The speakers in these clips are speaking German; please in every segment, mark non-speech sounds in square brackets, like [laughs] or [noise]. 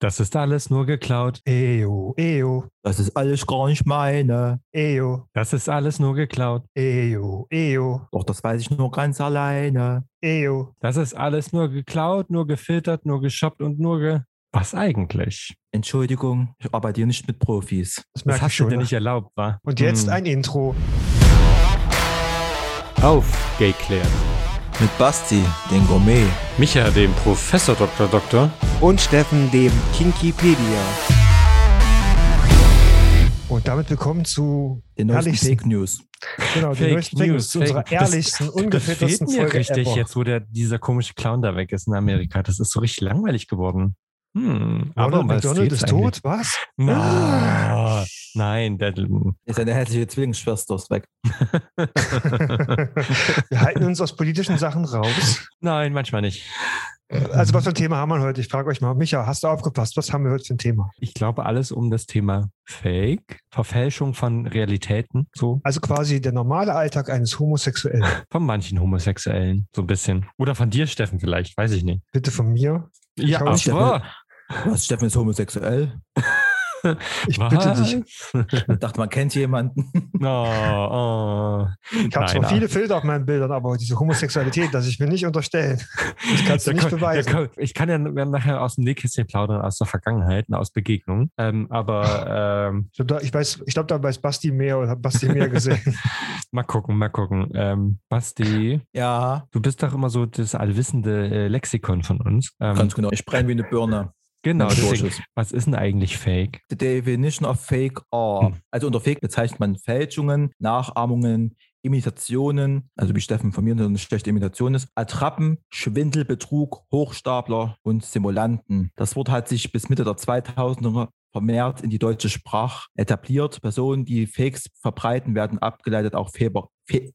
Das ist alles nur geklaut. Eyo, eyo, Das ist alles gar nicht meine. eyo, Das ist alles nur geklaut. eyo, eyo, Doch das weiß ich nur ganz alleine. eyo. Das ist alles nur geklaut, nur gefiltert, nur geshoppt und nur ge. Was eigentlich? Entschuldigung, ich arbeite hier nicht mit Profis. Das Das hast du schon. dir ne? nicht erlaubt, wa? Und jetzt Hm. ein Intro. Aufgeklärt. Mit Basti, den Gourmet. Micha, dem Professor Dr. Doktor. und Steffen, dem Kinkipedia. Und damit willkommen zu Den neuesten Herrlichsten. Fake News. genau, die Fake neuesten Fake News, zu unserer Fake- das- ehrlichsten, Das fehlt mir Folge richtig ever. jetzt, wo der, dieser komische Clown da weg ist in Amerika. Das ist so richtig langweilig geworden. Hm, Ronald McDonald ist tot, was? Na, nein, der, Ist eine hässliche Zwillingsschwester ist weg. [laughs] Wir halten uns aus politischen Sachen raus. nein, manchmal nicht. Also was für ein Thema haben wir heute? Ich frage euch mal, Micha, hast du aufgepasst? Was haben wir heute für ein Thema? Ich glaube, alles um das Thema Fake, Verfälschung von Realitäten, so Also quasi der normale Alltag eines Homosexuellen. von manchen Homosexuellen, so ein bisschen. Oder von dir, Steffen, vielleicht, weiß ich nicht. Bitte von mir. Ja, aber, Was, Steffen ist homosexuell? [laughs] Ich bitte dich. Ich dachte, man kennt jemanden. [laughs] Oh, oh. Ich habe zwar Nein, viele Filter auf meinen Bildern, aber diese Homosexualität, das ich mir nicht unterstellen. [laughs] Das kannst du Da nicht kann- beweisen. kann- ich kann ja nachher aus dem Nähkästchen plaudern, aus der Vergangenheit, und aus Begegnungen. Ähm, aber ähm, Ich glaube, da, ich weiß, ich glaub, da weiß Basti mehr oder hat Basti mehr gesehen. mal gucken, mal gucken. Ähm, Basti, Ja, du bist doch immer so das allwissende äh, Lexikon von uns. Ähm, ganz genau. Ich brenne wie eine Birne. Genau, deswegen, was ist denn eigentlich Fake? The definition of fake are. Also unter Fake bezeichnet man Fälschungen, Nachahmungen, Imitationen, also wie Steffen von mir eine schlechte Imitation ist, Attrappen, Schwindel, Betrug, Hochstapler und Simulanten. Das Wort hat sich bis Mitte der 2000er vermehrt in die deutsche Sprache etabliert. Personen, die Fakes verbreiten, werden abgeleitet auch Feber. Fe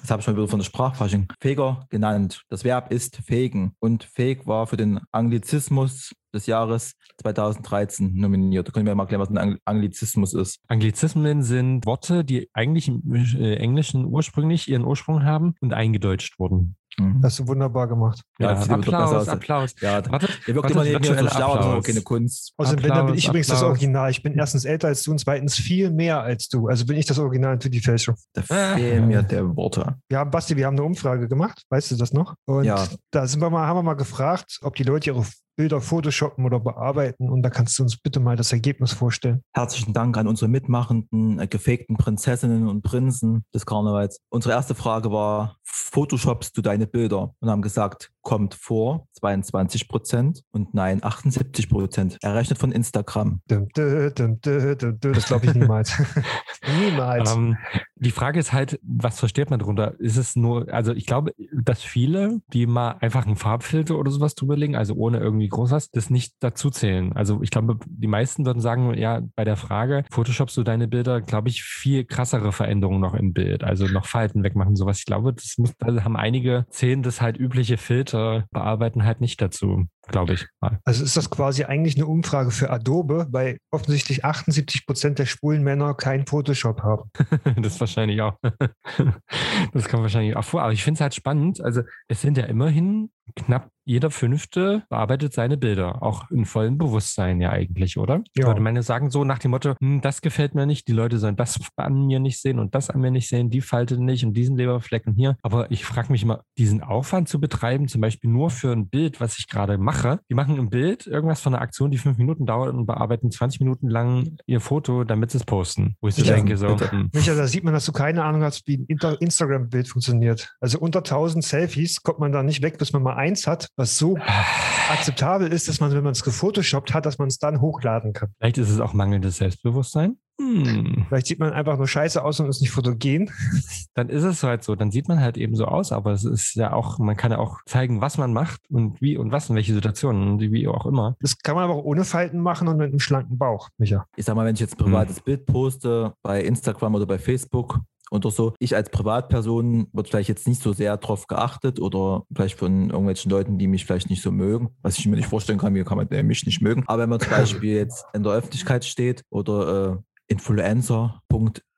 das habe ich mal wieder von der Sprachfasching. Faker genannt. Das Verb ist fegen. Und Fake war für den Anglizismus des Jahres 2013 nominiert. Da können wir mal erklären, was ein Ang- Anglizismus ist. Anglizismen sind Worte, die eigentlich im äh, Englischen ursprünglich ihren Ursprung haben und eingedeutscht wurden. Mhm. Hast du wunderbar gemacht. Ja, Ja, das Applaus, aus. Applaus. Ja, Warte, ihr wirkt immer das mir schon schlau, das ist aber keine Kunst. Außerdem, wenn, dann bin ich übrigens das Applaus. Original. Ich bin erstens älter als du und zweitens viel mehr als du. Also bin ich das Original für die Fälschung. Da fehlen mir der Worte. Wir haben, Basti, wir haben eine Umfrage gemacht. Weißt du das noch? Und Ja. da sind wir mal, haben wir mal gefragt, ob die Leute ihre Bilder photoshoppen oder bearbeiten. Und da kannst du uns bitte mal das Ergebnis vorstellen. Herzlichen Dank an unsere mitmachenden, äh, gefakten Prinzessinnen und Prinzen des Karnevals. Unsere erste Frage war, Photoshopst du deine Bilder? Und haben gesagt, kommt vor, 22 Prozent und nein, 78 Prozent. Errechnet von Instagram. Dum, dum, dum, dum, dum, dum. Das glaube ich niemals. [laughs] niemals. Ähm, die Frage ist halt, was versteht man darunter? Ist es nur, also ich glaube, dass viele, die mal einfach einen Farbfilter oder sowas drüberlegen, also ohne irgendwie groß was, das nicht dazu zählen. Also ich glaube, die meisten würden sagen, ja, bei der Frage, Photoshopst du deine Bilder, glaube ich, viel krassere Veränderungen noch im Bild, also noch Falten wegmachen, sowas. Ich glaube, das muss, da haben einige, zählen das halt übliche Filter, bearbeiten halt nicht dazu, glaube ich mal. Also ist das quasi eigentlich eine Umfrage für Adobe, weil offensichtlich 78 Prozent der schwulen Männer kein Photoshop haben. [laughs] Das wahrscheinlich auch. [laughs] Das kommt wahrscheinlich auch vor. Aber ich finde es halt spannend. Also es sind ja immerhin knapp jeder Fünfte bearbeitet seine Bilder. Auch in vollem Bewusstsein ja eigentlich, oder? Ja. würde meine sagen so nach dem Motto, hm, das gefällt mir nicht, die Leute sollen das an mir nicht sehen und das an mir nicht sehen, die Falte nicht und diesen Leberflecken hier. Aber ich frage mich mal, diesen Aufwand zu betreiben, zum Beispiel nur für ein Bild, was ich gerade mache. Die machen ein Bild, irgendwas von einer Aktion, die fünf Minuten dauert und bearbeiten 20 Minuten lang ihr Foto, damit sie es posten. Wo ich so Ja, denke, so, hm, Micha, da sieht man, dass du keine Ahnung hast, wie ein Instagram-Bild funktioniert. Also unter 1000 Selfies kommt man da nicht weg, bis man mal eins hat, was so [sighs] akzeptabel ist, dass man, wenn man es gefotoshoppt hat, dass man es dann hochladen kann. Vielleicht ist es auch mangelndes Selbstbewusstsein. Hm. Vielleicht sieht man einfach nur scheiße aus und ist nicht fotogen. [laughs] Dann ist es halt so. Dann sieht man halt eben so aus. Aber es ist ja auch, man kann ja auch zeigen, was man macht und wie und was in welche Situationen und wie auch immer. Das kann man aber auch ohne Falten machen und mit einem schlanken Bauch, Micha. Ich sag mal, wenn ich jetzt ein privates Bild poste bei Instagram oder bei Facebook oder so, ich als Privatperson wird vielleicht jetzt nicht so sehr drauf geachtet oder vielleicht von irgendwelchen Leuten, die mich vielleicht nicht so mögen, was ich mir nicht vorstellen kann, wie kann man denn mich nicht mögen. Aber wenn man zum Beispiel jetzt in der Öffentlichkeit steht oder äh, Influencer.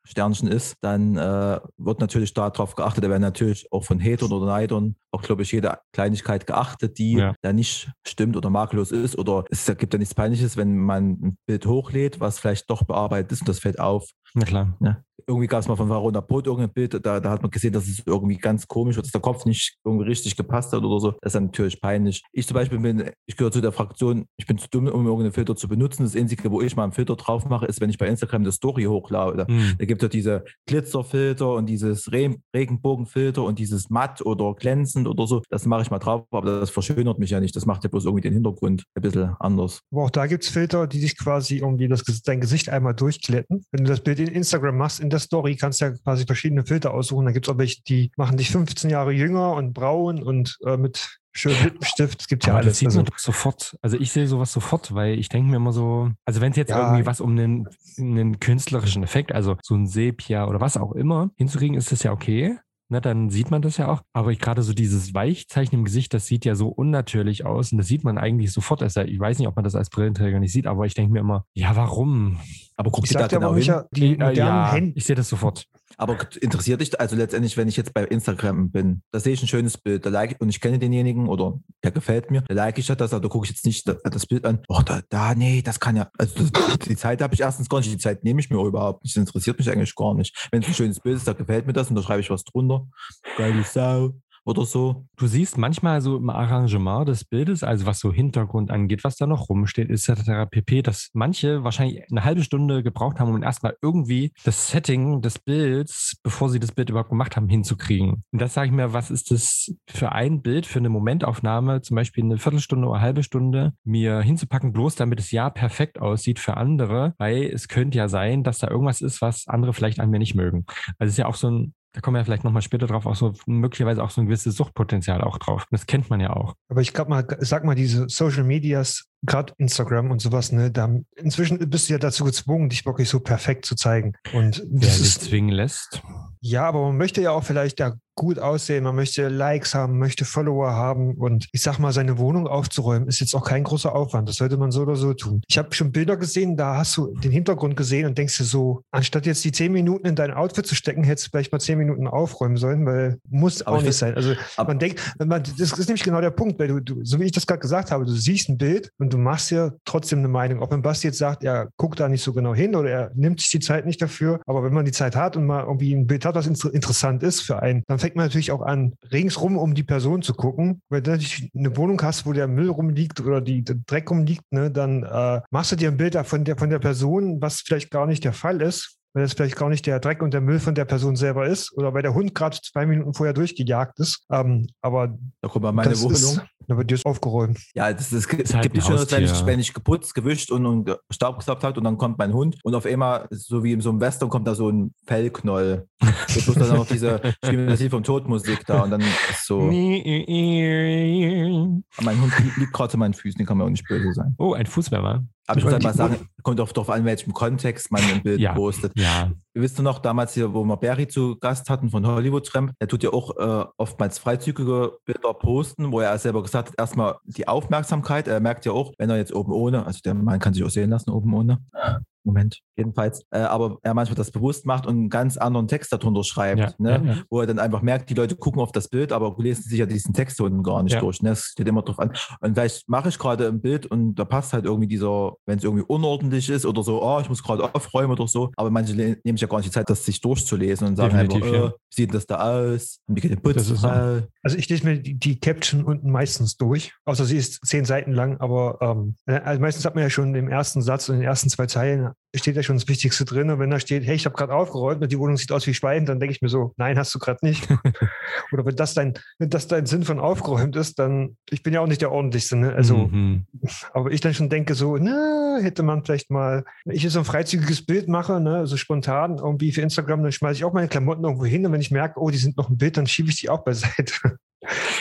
Sternchen ist, dann äh, wird natürlich darauf geachtet, da werden natürlich auch von Hatern oder Neidern auch, glaube ich, jede Kleinigkeit geachtet, die Ja. da nicht stimmt oder makellos ist oder es gibt ja nichts Peinliches, wenn man ein Bild hochlädt, was vielleicht doch bearbeitet ist und das fällt auf. Na klar. Ne? Irgendwie gab es mal von Varona Pot irgendein Bild, da, da hat man gesehen, dass es irgendwie ganz komisch war, dass der Kopf nicht irgendwie richtig gepasst hat oder so. Das ist dann natürlich peinlich. Ich zum Beispiel bin, ich gehöre zu der Fraktion, ich bin zu dumm, um irgendeinen Filter zu benutzen. Das Einzige, wo ich mal einen Filter drauf mache, ist, wenn ich bei Instagram eine Story hochlade. Hm. Da gibt ja diese Glitzerfilter und dieses Re Regenbogenfilter und dieses matt oder glänzend oder so. Das mache ich mal drauf, aber das verschönert mich ja nicht. Das macht ja bloß irgendwie den Hintergrund ein bisschen anders. Aber auch da gibt es Filter, die dich quasi irgendwie das, dein Gesicht einmal durchglätten. Wenn du das Bild in Instagram machst, in der Story, kannst du ja quasi verschiedene Filter aussuchen. Da gibt es auch welche, die machen dich 15 Jahre jünger und braun und äh, mit schönem Lippenstift. Es gibt ja Aber das alles. sieht Also, man doch sofort. Also ich sehe sowas sofort, weil ich denke mir immer so, also wenn es jetzt Ja. irgendwie was um einen, einen künstlerischen Effekt, also so ein Sepia oder was auch immer, hinzukriegen, ist das ja okay. Ne, dann sieht man das ja auch. Aber ich gerade so dieses Weichzeichen im Gesicht, das sieht ja so unnatürlich aus und das sieht man eigentlich sofort. Also ich weiß nicht, ob man das als Brillenträger nicht sieht, aber ich denke mir immer, ja, warum? Aber guck ich dir da genau aber, hin. Micha, die Äh, ja, ich sehe das sofort. Aber interessiert dich, also letztendlich, wenn ich jetzt bei Instagram bin, da sehe ich ein schönes Bild, da like und ich kenne denjenigen oder der gefällt mir, da like ich das, aber da gucke ich jetzt nicht das, das Bild an, oh, da, da, nee, das kann ja, also das, die Zeit habe ich erstens gar nicht, die Zeit nehme ich mir überhaupt nicht, das interessiert mich eigentlich gar nicht. Wenn es ein schönes Bild ist, da gefällt mir das und da schreibe ich was drunter, geile Sau oder so. Du siehst manchmal so im Arrangement des Bildes, also was so Hintergrund angeht, was da noch rumsteht, etc. pp., dass manche wahrscheinlich eine halbe Stunde gebraucht haben, um erstmal irgendwie das Setting des Bilds, bevor sie das Bild überhaupt gemacht haben, hinzukriegen. Und das sage ich mir, was ist das für ein Bild, für eine Momentaufnahme, zum Beispiel eine Viertelstunde oder eine halbe Stunde, mir hinzupacken, bloß damit es ja perfekt aussieht für andere, weil es könnte ja sein, dass da irgendwas ist, was andere vielleicht an mir nicht mögen. Also es ist ja auch so ein da kommen wir vielleicht nochmal später drauf, auch so möglicherweise auch so ein gewisses Suchtpotenzial auch drauf. Das kennt man ja auch. aber ich glaube mal, sag mal, diese Social Medias, gerade Instagram und sowas, ne, da inzwischen bist du ja dazu gezwungen, dich wirklich so perfekt zu zeigen. Und Wer das sich ist, zwingen lässt. ja, aber man möchte ja auch vielleicht ja gut aussehen, man möchte Likes haben, möchte Follower haben und ich sag mal, seine Wohnung aufzuräumen ist jetzt auch kein großer Aufwand. Das sollte man so oder so tun. Ich habe schon Bilder gesehen, da hast du den Hintergrund gesehen und denkst dir so, anstatt jetzt die zehn Minuten in dein Outfit zu stecken, hättest du vielleicht mal zehn Minuten aufräumen sollen, weil muss Aber auch ich nicht sein. Also man denkt, man, das ist nämlich genau der Punkt, weil du, du so wie ich das gerade gesagt habe, du siehst ein Bild und du machst dir trotzdem eine Meinung. Ob ein Basti jetzt sagt, er guckt da nicht so genau hin oder er nimmt sich die Zeit nicht dafür, aber wenn man die Zeit hat und mal irgendwie ein Bild hat, was inter interessant ist für einen, dann fängt man natürlich auch an, ringsrum um die Person zu gucken. Wenn du natürlich eine Wohnung hast, wo der Müll rumliegt oder die, der Dreck rumliegt, ne, dann äh, machst du dir ein Bild von der, von der Person, was vielleicht gar nicht der Fall ist weil das vielleicht gar nicht der Dreck und der Müll von der Person selber ist oder weil der Hund gerade zwei Minuten vorher durchgejagt ist. Ähm, aber Da kommt mal meine das Wohnung. ist, da wird jetzt aufgeräumt. Ja, das, das, Ist es halt gibt nicht schöneres, wenn ich, wenn ich geputzt, gewischt und, und Staub gesaugt habe und dann kommt mein Hund und auf einmal, so wie in so einem Western, kommt da so ein Fellknoll. Jetzt bloß dann noch [laughs] diese Spielen das Lied vom Todmusik da und dann ist so, mein Hund liegt, liegt gerade zu meinen Füßen, den kann man auch nicht böse sein. Oh, ein Fußwärmer. Aber ich die- mal sagen, kommt auch darauf an, welchem Kontext man ein Bild Ja. postet. Ja, Ihr wisst noch, damals hier, wo wir Barry zu Gast hatten von Hollywood Tramp, der tut ja auch äh, oftmals freizügige Bilder posten, wo er selber gesagt hat, erstmal die Aufmerksamkeit. Er merkt ja auch, wenn er jetzt oben ohne, also der Mann kann sich auch sehen lassen, oben ohne. Moment, jedenfalls. Äh, aber er manchmal das bewusst macht und einen ganz anderen Text darunter schreibt, ja, ne? ja, ja. wo er dann einfach merkt, die Leute gucken auf das Bild, aber lesen sich ja diesen Text unten gar nicht Ja. durch. Ne? Das steht immer drauf an. Und vielleicht mache ich gerade ein Bild und da passt halt irgendwie dieser, wenn es irgendwie unordentlich ist oder so, oh, ich muss gerade aufräumen oder so. Aber manche nehmen sich ja gar nicht die Zeit, das sich durchzulesen und sagen Definitiv, einfach, äh, wie sieht das da aus? Und wie geht der Putz? Äh, Also ich lese mir die, die Caption unten meistens durch, außer sie ist zehn Seiten lang, aber ähm, also meistens hat man ja schon im ersten Satz und in den ersten zwei Zeilen steht ja schon das Wichtigste drin. Und wenn da steht, hey, ich habe gerade aufgeräumt und die Wohnung sieht aus wie Schwein, dann denke ich mir so, nein, hast du gerade nicht. [laughs] Oder wenn das dein, wenn das dein Sinn von aufgeräumt ist, dann, ich bin ja auch nicht der ordentlichste, ne? Also, Mhm. aber ich dann schon denke so, na, hätte man vielleicht mal, wenn ich jetzt so ein freizügiges Bild mache, ne, so spontan irgendwie für Instagram, dann schmeiße ich auch meine Klamotten irgendwo hin und wenn ich merke, oh, die sind noch ein Bild, dann schiebe ich die auch beiseite.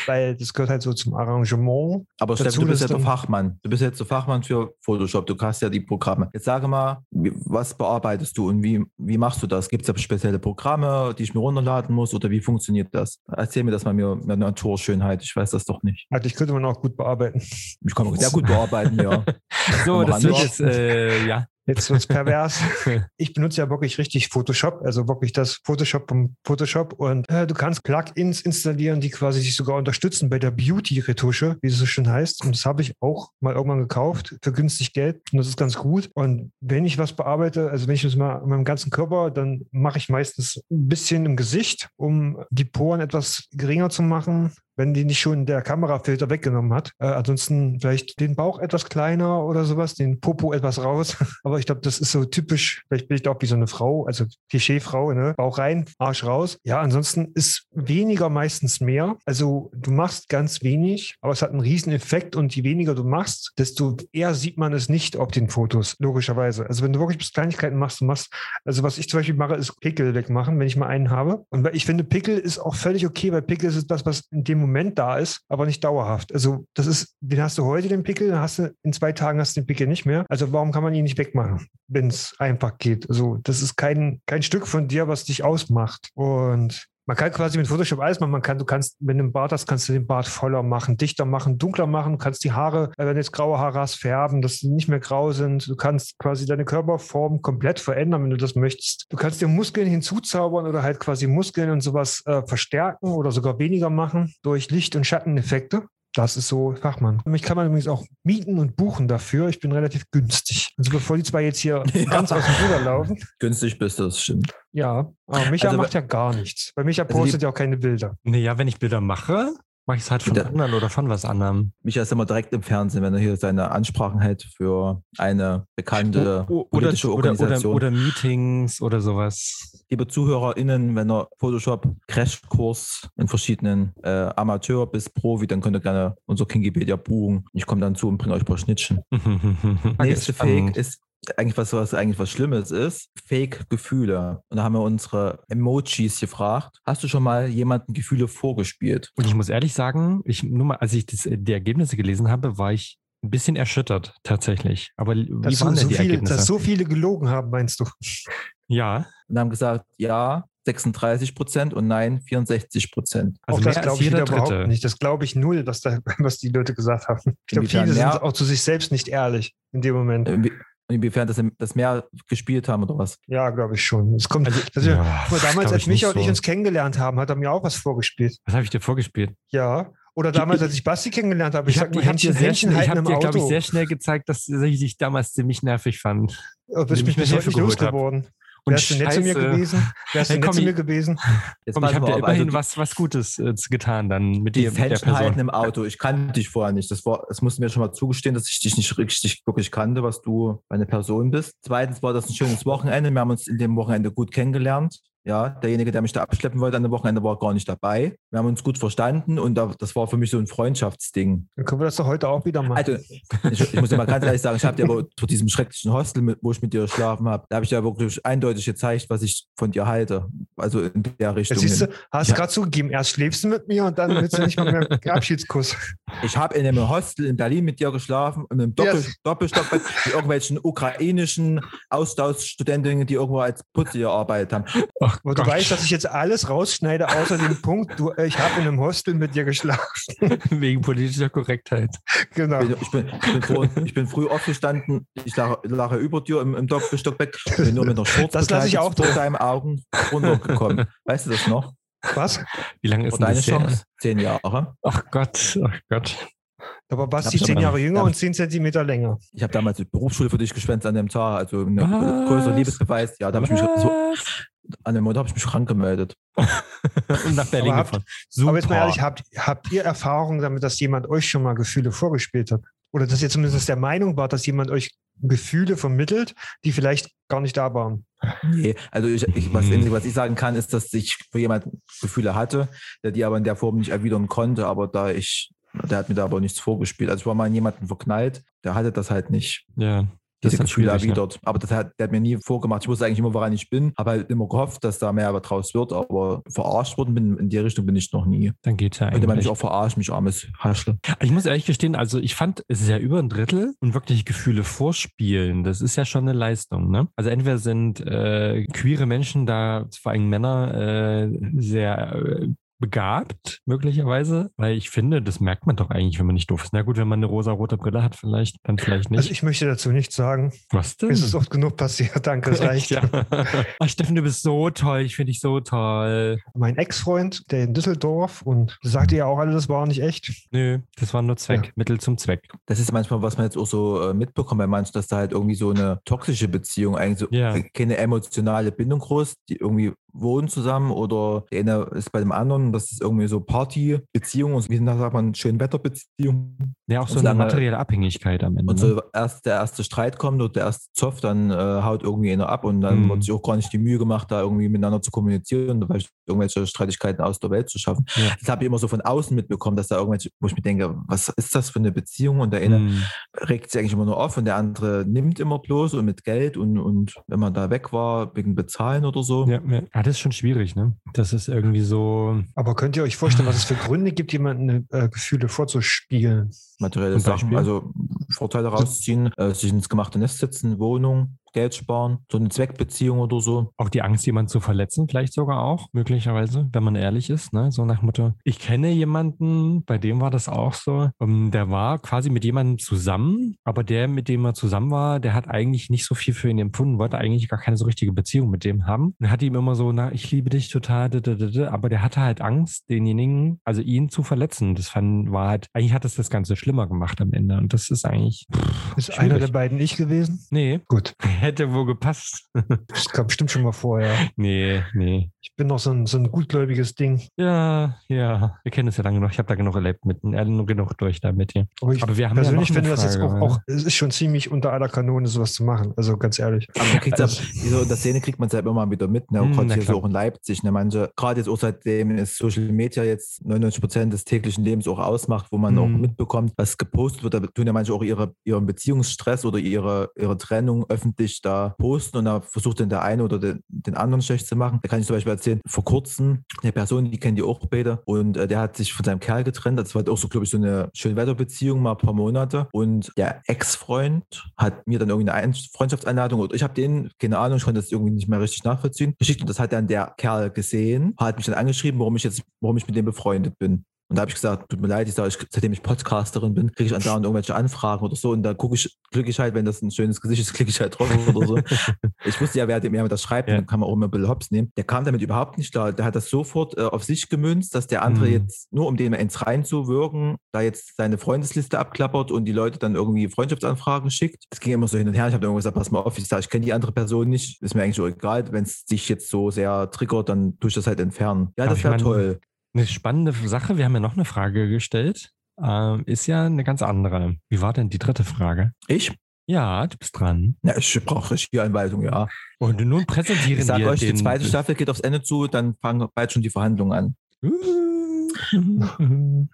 Weil das gehört halt so zum Arrangement. Aber Steffen, du bist ja der Fachmann. Du bist jetzt der Fachmann für Photoshop. Du hast ja die Programme. Jetzt sage mal, was bearbeitest du und wie, wie machst du das? Gibt es da spezielle Programme, die ich mir runterladen muss oder wie funktioniert das? Erzähl mir das mal mir mit Naturschönheit. Ich weiß das doch nicht. Eigentlich könnte man auch gut bearbeiten. Ich kann auch [laughs] sehr gut bearbeiten, ja. [laughs] So, das wird jetzt, äh, ja. Jetzt wird's pervers. [laughs] ich benutze ja wirklich richtig Photoshop, also wirklich das Photoshop vom Photoshop. Und äh, du kannst Plugins installieren, die quasi sich sogar unterstützen bei der Beauty-Retusche, wie es so schön heißt. Und das habe ich auch mal irgendwann gekauft für günstig Geld. Und das ist ganz gut. Und wenn ich was bearbeite, also wenn ich das mal an meinem ganzen Körper, dann mache ich meistens ein bisschen im Gesicht, um die Poren etwas geringer zu machen wenn die nicht schon der Kamerafilter weggenommen hat. Äh, ansonsten vielleicht den Bauch etwas kleiner oder sowas, den Popo etwas raus. [laughs] Aber ich glaube, das ist so typisch. Vielleicht bin ich da auch wie so eine Frau, also Klischeefrau, ne? Bauch rein, Arsch raus. Ja, ansonsten ist weniger meistens mehr. Also du machst ganz wenig, aber es hat einen riesen Effekt und je weniger du machst, desto eher sieht man es nicht auf den Fotos, logischerweise. Also wenn du wirklich Kleinigkeiten machst, du machst, also was ich zum Beispiel mache, ist Pickel wegmachen, wenn ich mal einen habe. Und ich finde, Pickel ist auch völlig okay, weil Pickel ist das, was in dem Moment da ist, aber nicht dauerhaft. Also das ist, den hast du heute den Pickel, dann hast du in zwei Tagen hast du den Pickel nicht mehr. Also warum kann man ihn nicht wegmachen, wenn es einfach geht? Also das ist kein, kein Stück von dir, was dich ausmacht. Und man kann quasi mit Photoshop alles machen. Man kann, du kannst, wenn du einen Bart hast, kannst du den Bart voller machen, dichter machen, dunkler machen. Du kannst die Haare, äh, wenn du jetzt graue Haare hast, färben, dass sie nicht mehr grau sind. Du kannst quasi deine Körperform komplett verändern, wenn du das möchtest. Du kannst dir Muskeln hinzuzaubern oder halt quasi Muskeln und sowas äh, verstärken oder sogar weniger machen durch Licht- und Schatteneffekte. Das ist so Fachmann. Mich kann man übrigens auch mieten und buchen dafür. Ich bin relativ günstig. Also bevor die zwei jetzt hier [laughs] ja. ganz aus dem Ruder laufen. Günstig bist du, das stimmt. Ja, aber Micha also, macht ja gar nichts. Bei Micha also postet ja auch keine Bilder. Naja, wenn ich Bilder mache, mache ich es halt von der, anderen oder von was anderem. Micha ist immer direkt im Fernsehen, wenn er hier seine Ansprachen hält für eine bekannte o, oder, politische Organisation. Oder, oder, oder, Meetings oder sowas. Liebe ZuhörerInnen, wenn ihr Photoshop Crashkurs in verschiedenen äh, Amateur bis Profi, dann könnt ihr gerne unser Kingipedia buchen. Ich komme dann zu und bringe euch ein paar Schnittchen. [laughs] Nächste Fake ist eigentlich was, was eigentlich was Schlimmes ist, Fake-Gefühle. Und da haben wir unsere Emojis gefragt. Hast du schon mal jemanden Gefühle vorgespielt? Und ich muss ehrlich sagen, ich nur mal, als ich das, die Ergebnisse gelesen habe, war ich ein bisschen erschüttert tatsächlich. Aber wie dass waren so, denn die viele, Ergebnisse? Dass so viele gelogen haben, meinst du? Ja. Und haben gesagt, ja, 36 Prozent und nein, 64 Prozent. Also auch das glaube ich überhaupt nicht. Das glaube ich null, was, da, [laughs] was die Leute gesagt haben. Ich glaube, viele sind auch zu sich selbst nicht ehrlich in dem Moment. Inwiefern das, das mehr gespielt haben oder was? Ja, glaube ich schon. Es kommt, also, also ja, damals, als Micha und ich uns kennengelernt haben, hat er mir auch was vorgespielt. Was habe ich dir vorgespielt? Ja. Oder damals, als ich Basti kennengelernt habe, ich, ich habe hab dir, Händchen ich hab dir glaube ich, sehr schnell gezeigt, dass ich dich damals ziemlich nervig fand. Oh, bist mich heute nicht losgeworden. Und Wärst du nett zu mir gewesen? Wärst du nett zu mir gewesen? Jetzt komm, ich habe dir immerhin also, was, was Gutes äh, getan dann mit die Händchen halten im Auto. Ich kannte dich vorher nicht. Das, war, das musst du mir schon mal zugestehen, dass ich dich nicht richtig wirklich kannte, was du eine Person bist. Zweitens war das ein schönes Wochenende. Wir haben uns in dem Wochenende gut kennengelernt. Ja, derjenige, der mich da abschleppen wollte an dem Wochenende, war gar nicht dabei. Wir haben uns gut verstanden und das war für mich so ein Freundschaftsding. Dann können wir das doch heute auch wieder machen. Also, ich, ich muss dir mal ganz ehrlich sagen, ich habe dir aber zu diesem schrecklichen Hostel, wo ich mit dir geschlafen habe, da habe ich dir wirklich eindeutig gezeigt, was ich von dir halte. Also in der Richtung. siehst du, hast ja. gerade zugegeben, erst schläfst du mit mir und dann willst du nicht mal mehr Abschiedskuss. Ich habe in einem Hostel in Berlin mit dir geschlafen, in einem Doppel yes. Doppelstockbett mit irgendwelchen ukrainischen Austauschstudentinnen, die irgendwo als Putze gearbeitet haben. Ach, du Gott. weißt, dass ich jetzt alles rausschneide, außer dem Punkt, du, ich habe in einem Hostel mit dir geschlafen. [laughs] Wegen politischer Korrektheit. Genau. Ich bin, ich bin, früh, ich bin früh aufgestanden, ich lag, lag über dir im, im Doppelstockbett, bin nur mit einer Schurz Das lasse ich auch vor deinen Augen runtergekommen. Weißt du das noch? Was? Wie lange ist deine Chance? Zehn Jahre. Ach Gott, ach Gott. Aber Basti zehn Jahre jünger und zehn Zentimeter länger. Ich habe damals die Berufsschule für dich geschwänzt an dem Tag, also ein größerer Liebesbeweis. Ja, da habe ich mich so, an dem Moment habe ich mich krank gemeldet. und [laughs] nach Berlin aber gefahren. Super. Aber jetzt mal ehrlich, habt, habt ihr Erfahrung damit, dass jemand euch schon mal Gefühle vorgespielt hat? Oder dass ihr zumindest der Meinung wart, dass jemand euch Gefühle vermittelt, die vielleicht gar nicht da waren? Nee, also ich, ich, was, hm. was ich sagen kann, ist, dass ich für jemanden Gefühle hatte, der die aber in der Form nicht erwidern konnte, aber da ich der hat mir da aber nichts vorgespielt. Also ich war mal in jemanden verknallt, der hatte das halt nicht. Ja diese Gefühle erwidert. Ne? Aber das hat, der hat mir nie vorgemacht. Ich wusste eigentlich immer, woran ich bin. Habe halt immer gehofft, dass da mehr draus wird, aber verarscht worden bin in die Richtung bin ich noch nie. Dann geht's ja eigentlich. Könnte man mich auch verarschen, mich armes Haschle. Ich muss ehrlich gestehen, also ich fand, es ist ja über ein Drittel und wirklich Gefühle vorspielen, das ist ja schon eine Leistung. Ne? Also entweder sind äh, queere Menschen da, vor allem Männer, äh, sehr äh, begabt, möglicherweise, weil ich finde, das merkt man doch eigentlich, wenn man nicht doof ist. Na gut, wenn man eine rosa-rote Brille hat, vielleicht, dann vielleicht nicht. Also ich möchte dazu nichts sagen. Was denn? Es ist oft genug passiert, [laughs] danke, es reicht. ja. Ach, Steffen, du bist so toll. Ich finde dich so toll. Mein Ex-Freund, der in Düsseldorf, und sagte ja auch alle, das war nicht echt. Nö, das war nur Zweck, Ja. Mittel zum Zweck. Das ist manchmal, was man jetzt auch so äh, mitbekommt bei manchen, dass da halt irgendwie so eine toxische Beziehung, eigentlich so Ja. keine emotionale Bindung groß, die irgendwie wohnen zusammen oder der eine ist bei dem anderen, das ist irgendwie so Party-Beziehung und wie sagt man, Schönwetterbeziehung. Ja, auch so Und eine materielle Abhängigkeit am Ende. Und ne? so erst der erste Streit kommt oder der erste Zoff, dann äh, haut irgendwie einer ab und dann Mhm. wird sich auch gar nicht die Mühe gemacht, da irgendwie miteinander zu kommunizieren oder vielleicht irgendwelche Streitigkeiten aus der Welt zu schaffen. Ja. Das habe ich immer so von außen mitbekommen, dass da irgendwelche, wo ich mir denke, was ist das für eine Beziehung? Und der eine Hm. regt sich eigentlich immer nur auf und der andere nimmt immer bloß und mit Geld und, und wenn man da weg war, wegen Bezahlen oder so. Ja, ja. Das ist schon schwierig, ne? Das ist irgendwie so. Aber könnt ihr euch vorstellen, was es für Gründe gibt, jemanden äh, Gefühle vorzuspielen? Materielle Sachen, Beispiel? also Vorteile rausziehen, äh, sich ins gemachte Nest setzen, Wohnung, Geld sparen, so eine Zweckbeziehung oder so. Auch die Angst, jemanden zu verletzen, vielleicht sogar auch, möglicherweise, wenn man ehrlich ist, ne? So nach Motto, ich kenne jemanden, bei dem war das auch so. ähm, der war quasi mit jemandem zusammen, aber der, mit dem er zusammen war, der hat eigentlich nicht so viel für ihn empfunden, wollte eigentlich gar keine so richtige Beziehung mit dem haben. Und hat ihm immer so, na, ich liebe dich total, da, da, da, da. aber der hatte halt Angst, denjenigen, also ihn zu verletzen. Das fand, war halt, eigentlich hat es das Ganze schlimmer gemacht am Ende. Und das ist eigentlich, Ist Schwierig. einer der beiden ich gewesen? nee, Gut, [laughs] hätte wohl gepasst. das kam bestimmt schon mal vorher. nee, nee. Ich bin noch so ein, so ein gutgläubiges Ding. Ja, ja. Wir kennen es ja lange genug. Ich habe da genug erlebt mit, äh, genug durch da mit dir. Aber ich Aber wir haben persönlich ja noch finde das jetzt auch, auch, es ist schon ziemlich unter aller Kanone, sowas zu machen. Also ganz ehrlich. Aber man kriegt's Also- so in der Szene kriegt man es halt immer wieder mit, ne? Mm, gerade hier klar. so auch in Leipzig. Ne? Manche, gerade jetzt auch seitdem ist Social Media jetzt 99 Prozent des täglichen Lebens auch ausmacht, wo man Mm. auch mitbekommt, was gepostet wird. Da tun ja manche auch ihre, ihren Beziehungsstress oder ihre, ihre Trennung öffentlich da posten und da versucht dann der eine oder den, den anderen schlecht zu machen. Da kann ich zum Beispiel erzählen, vor kurzem eine Person, die kennen die auch beide und äh, der hat sich von seinem Kerl getrennt. Das war halt auch so, glaube ich, so eine Schönwetterbeziehung, mal ein paar Monate. Und der Ex-Freund hat mir dann irgendwie eine Ein Freundschaftseinladung oder ich habe den, keine Ahnung, ich konnte das irgendwie nicht mehr richtig nachvollziehen, geschickt und das hat dann der Kerl gesehen, hat mich dann angeschrieben, warum ich jetzt, warum ich mit dem befreundet bin. Und da habe ich gesagt, tut mir leid, ich sage, ich, seitdem ich Podcasterin bin, kriege ich andauernd [laughs] irgendwelche Anfragen oder so. Und da gucke ich, klicke ich halt, wenn das ein schönes Gesicht ist, klicke ich halt drauf oder so. [laughs] ich wusste ja, wer dem das schreibt, Ja. dann kann man auch immer ein bisschen hops nehmen. Der kam damit überhaupt nicht klar. Der hat das sofort äh, auf sich gemünzt, dass der andere Mhm. jetzt, nur um dem ins reinzuwirken, da jetzt seine Freundesliste abklappert und die Leute dann irgendwie Freundschaftsanfragen schickt. Das ging immer so hin und her. Ich habe dann irgendwann gesagt, pass mal auf, ich sage, ich kenne die andere Person nicht. Ist mir eigentlich auch egal. Wenn es dich jetzt so sehr triggert, dann tue ich das halt entfernen. Ja, Aber das wäre toll. Eine spannende Sache. Wir haben ja noch eine Frage gestellt. Ähm, ist ja eine ganz andere. Wie war denn die dritte Frage? Ich? Ja, du bist dran. Ja, ich brauche Regieanweisung, ja. Und nun präsentieren Ich sage wir euch, die zweite Staffel geht aufs Ende zu, dann fangen bald schon die Verhandlungen an. [laughs]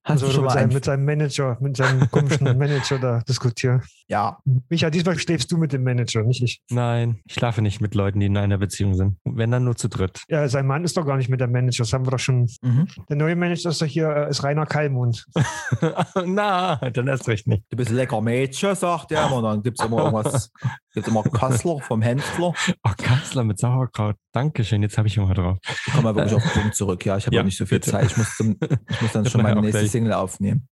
Hast Also du schon mit, mal seinem, mit seinem Manager, mit seinem [laughs] komischen Manager da diskutieren. Ja, Micha, diesmal schläfst du mit dem Manager, nicht ich. Nein, ich schlafe nicht mit Leuten, die in einer Beziehung sind. Wenn dann nur zu dritt. Ja, sein Mann ist doch gar nicht mit der Manager. Das haben wir doch schon. mhm. Der neue Manager ist doch hier, äh, ist Rainer Kalmund. [laughs] Na, dann erst recht nicht. du bist ein lecker Mädchen, sagt er immer. Und dann gibt es immer irgendwas, gibt immer Kassler vom Händler. Oh, Kassler mit Sauerkraut. Dankeschön, jetzt habe ich Hunger drauf. Ich komme mal wirklich auf den Punkt zurück. Ja, ich habe Ja, nicht so viel bitte. Zeit. Ich muss, zum, ich muss dann schon meine nächste gleich. Single aufnehmen.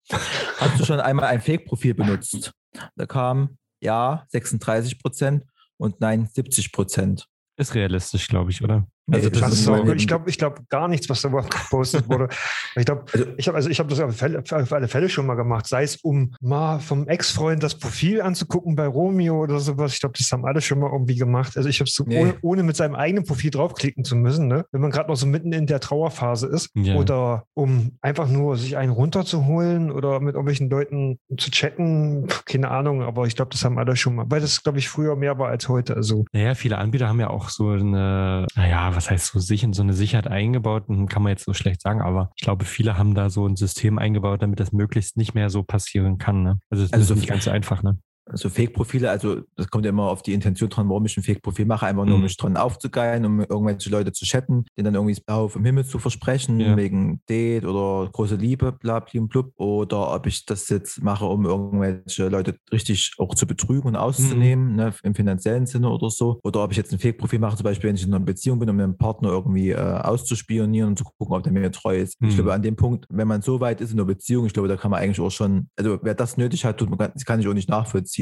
Hast du schon einmal ein Fake-Profil benutzt? Da kam ja 36 Prozent und nein 70 Prozent. Ist realistisch, glaube ich, oder? Also das ist so ich glaube ich glaub gar nichts, was da überhaupt gepostet wurde. [laughs] Ich glaube, Also- ich habe also ich das auf, Fälle, auf alle Fälle schon mal gemacht, sei es um mal vom Ex-Freund das Profil anzugucken bei Romeo oder sowas. Ich glaube, das haben alle schon mal irgendwie gemacht. Also ich habe so, Nee. ohne, ohne mit seinem eigenen Profil draufklicken zu müssen, ne? wenn man gerade noch so mitten in der Trauerphase ist. Ja. Oder um einfach nur sich einen runterzuholen oder mit irgendwelchen Leuten zu chatten. Keine Ahnung, aber ich glaube, das haben alle schon mal, weil das, glaube ich, früher mehr war als heute. Also Naja, viele Anbieter haben ja auch so eine, naja, was heißt so sicher, so eine Sicherheit eingebaut, hm, kann man jetzt so schlecht sagen, aber ich glaube, viele haben da so ein System eingebaut, damit das möglichst nicht mehr so passieren kann. Ne? Also es Also ist nicht ganz so einfach, ne? So Fake-Profile, also das kommt ja immer auf die Intention dran, warum ich ein Fake-Profil mache, einfach nur um Mhm. mich dran aufzugeilen, um irgendwelche Leute zu chatten, denen dann irgendwie das Blau vom Himmel zu versprechen, Ja. wegen Date oder große Liebe, bla bla blub. Oder ob ich das jetzt mache, um irgendwelche Leute richtig auch zu betrügen und auszunehmen, ne, im finanziellen Sinne oder so. Oder ob ich jetzt ein Fake-Profil mache, zum Beispiel, wenn ich in einer Beziehung bin, um meinen Partner irgendwie äh, auszuspionieren und zu gucken, ob der mir treu ist. Mhm. Ich glaube, an dem Punkt, wenn man so weit ist in einer Beziehung, ich glaube, da kann man eigentlich auch schon, also wer das nötig hat, tut man, das kann ich auch nicht nachvollziehen.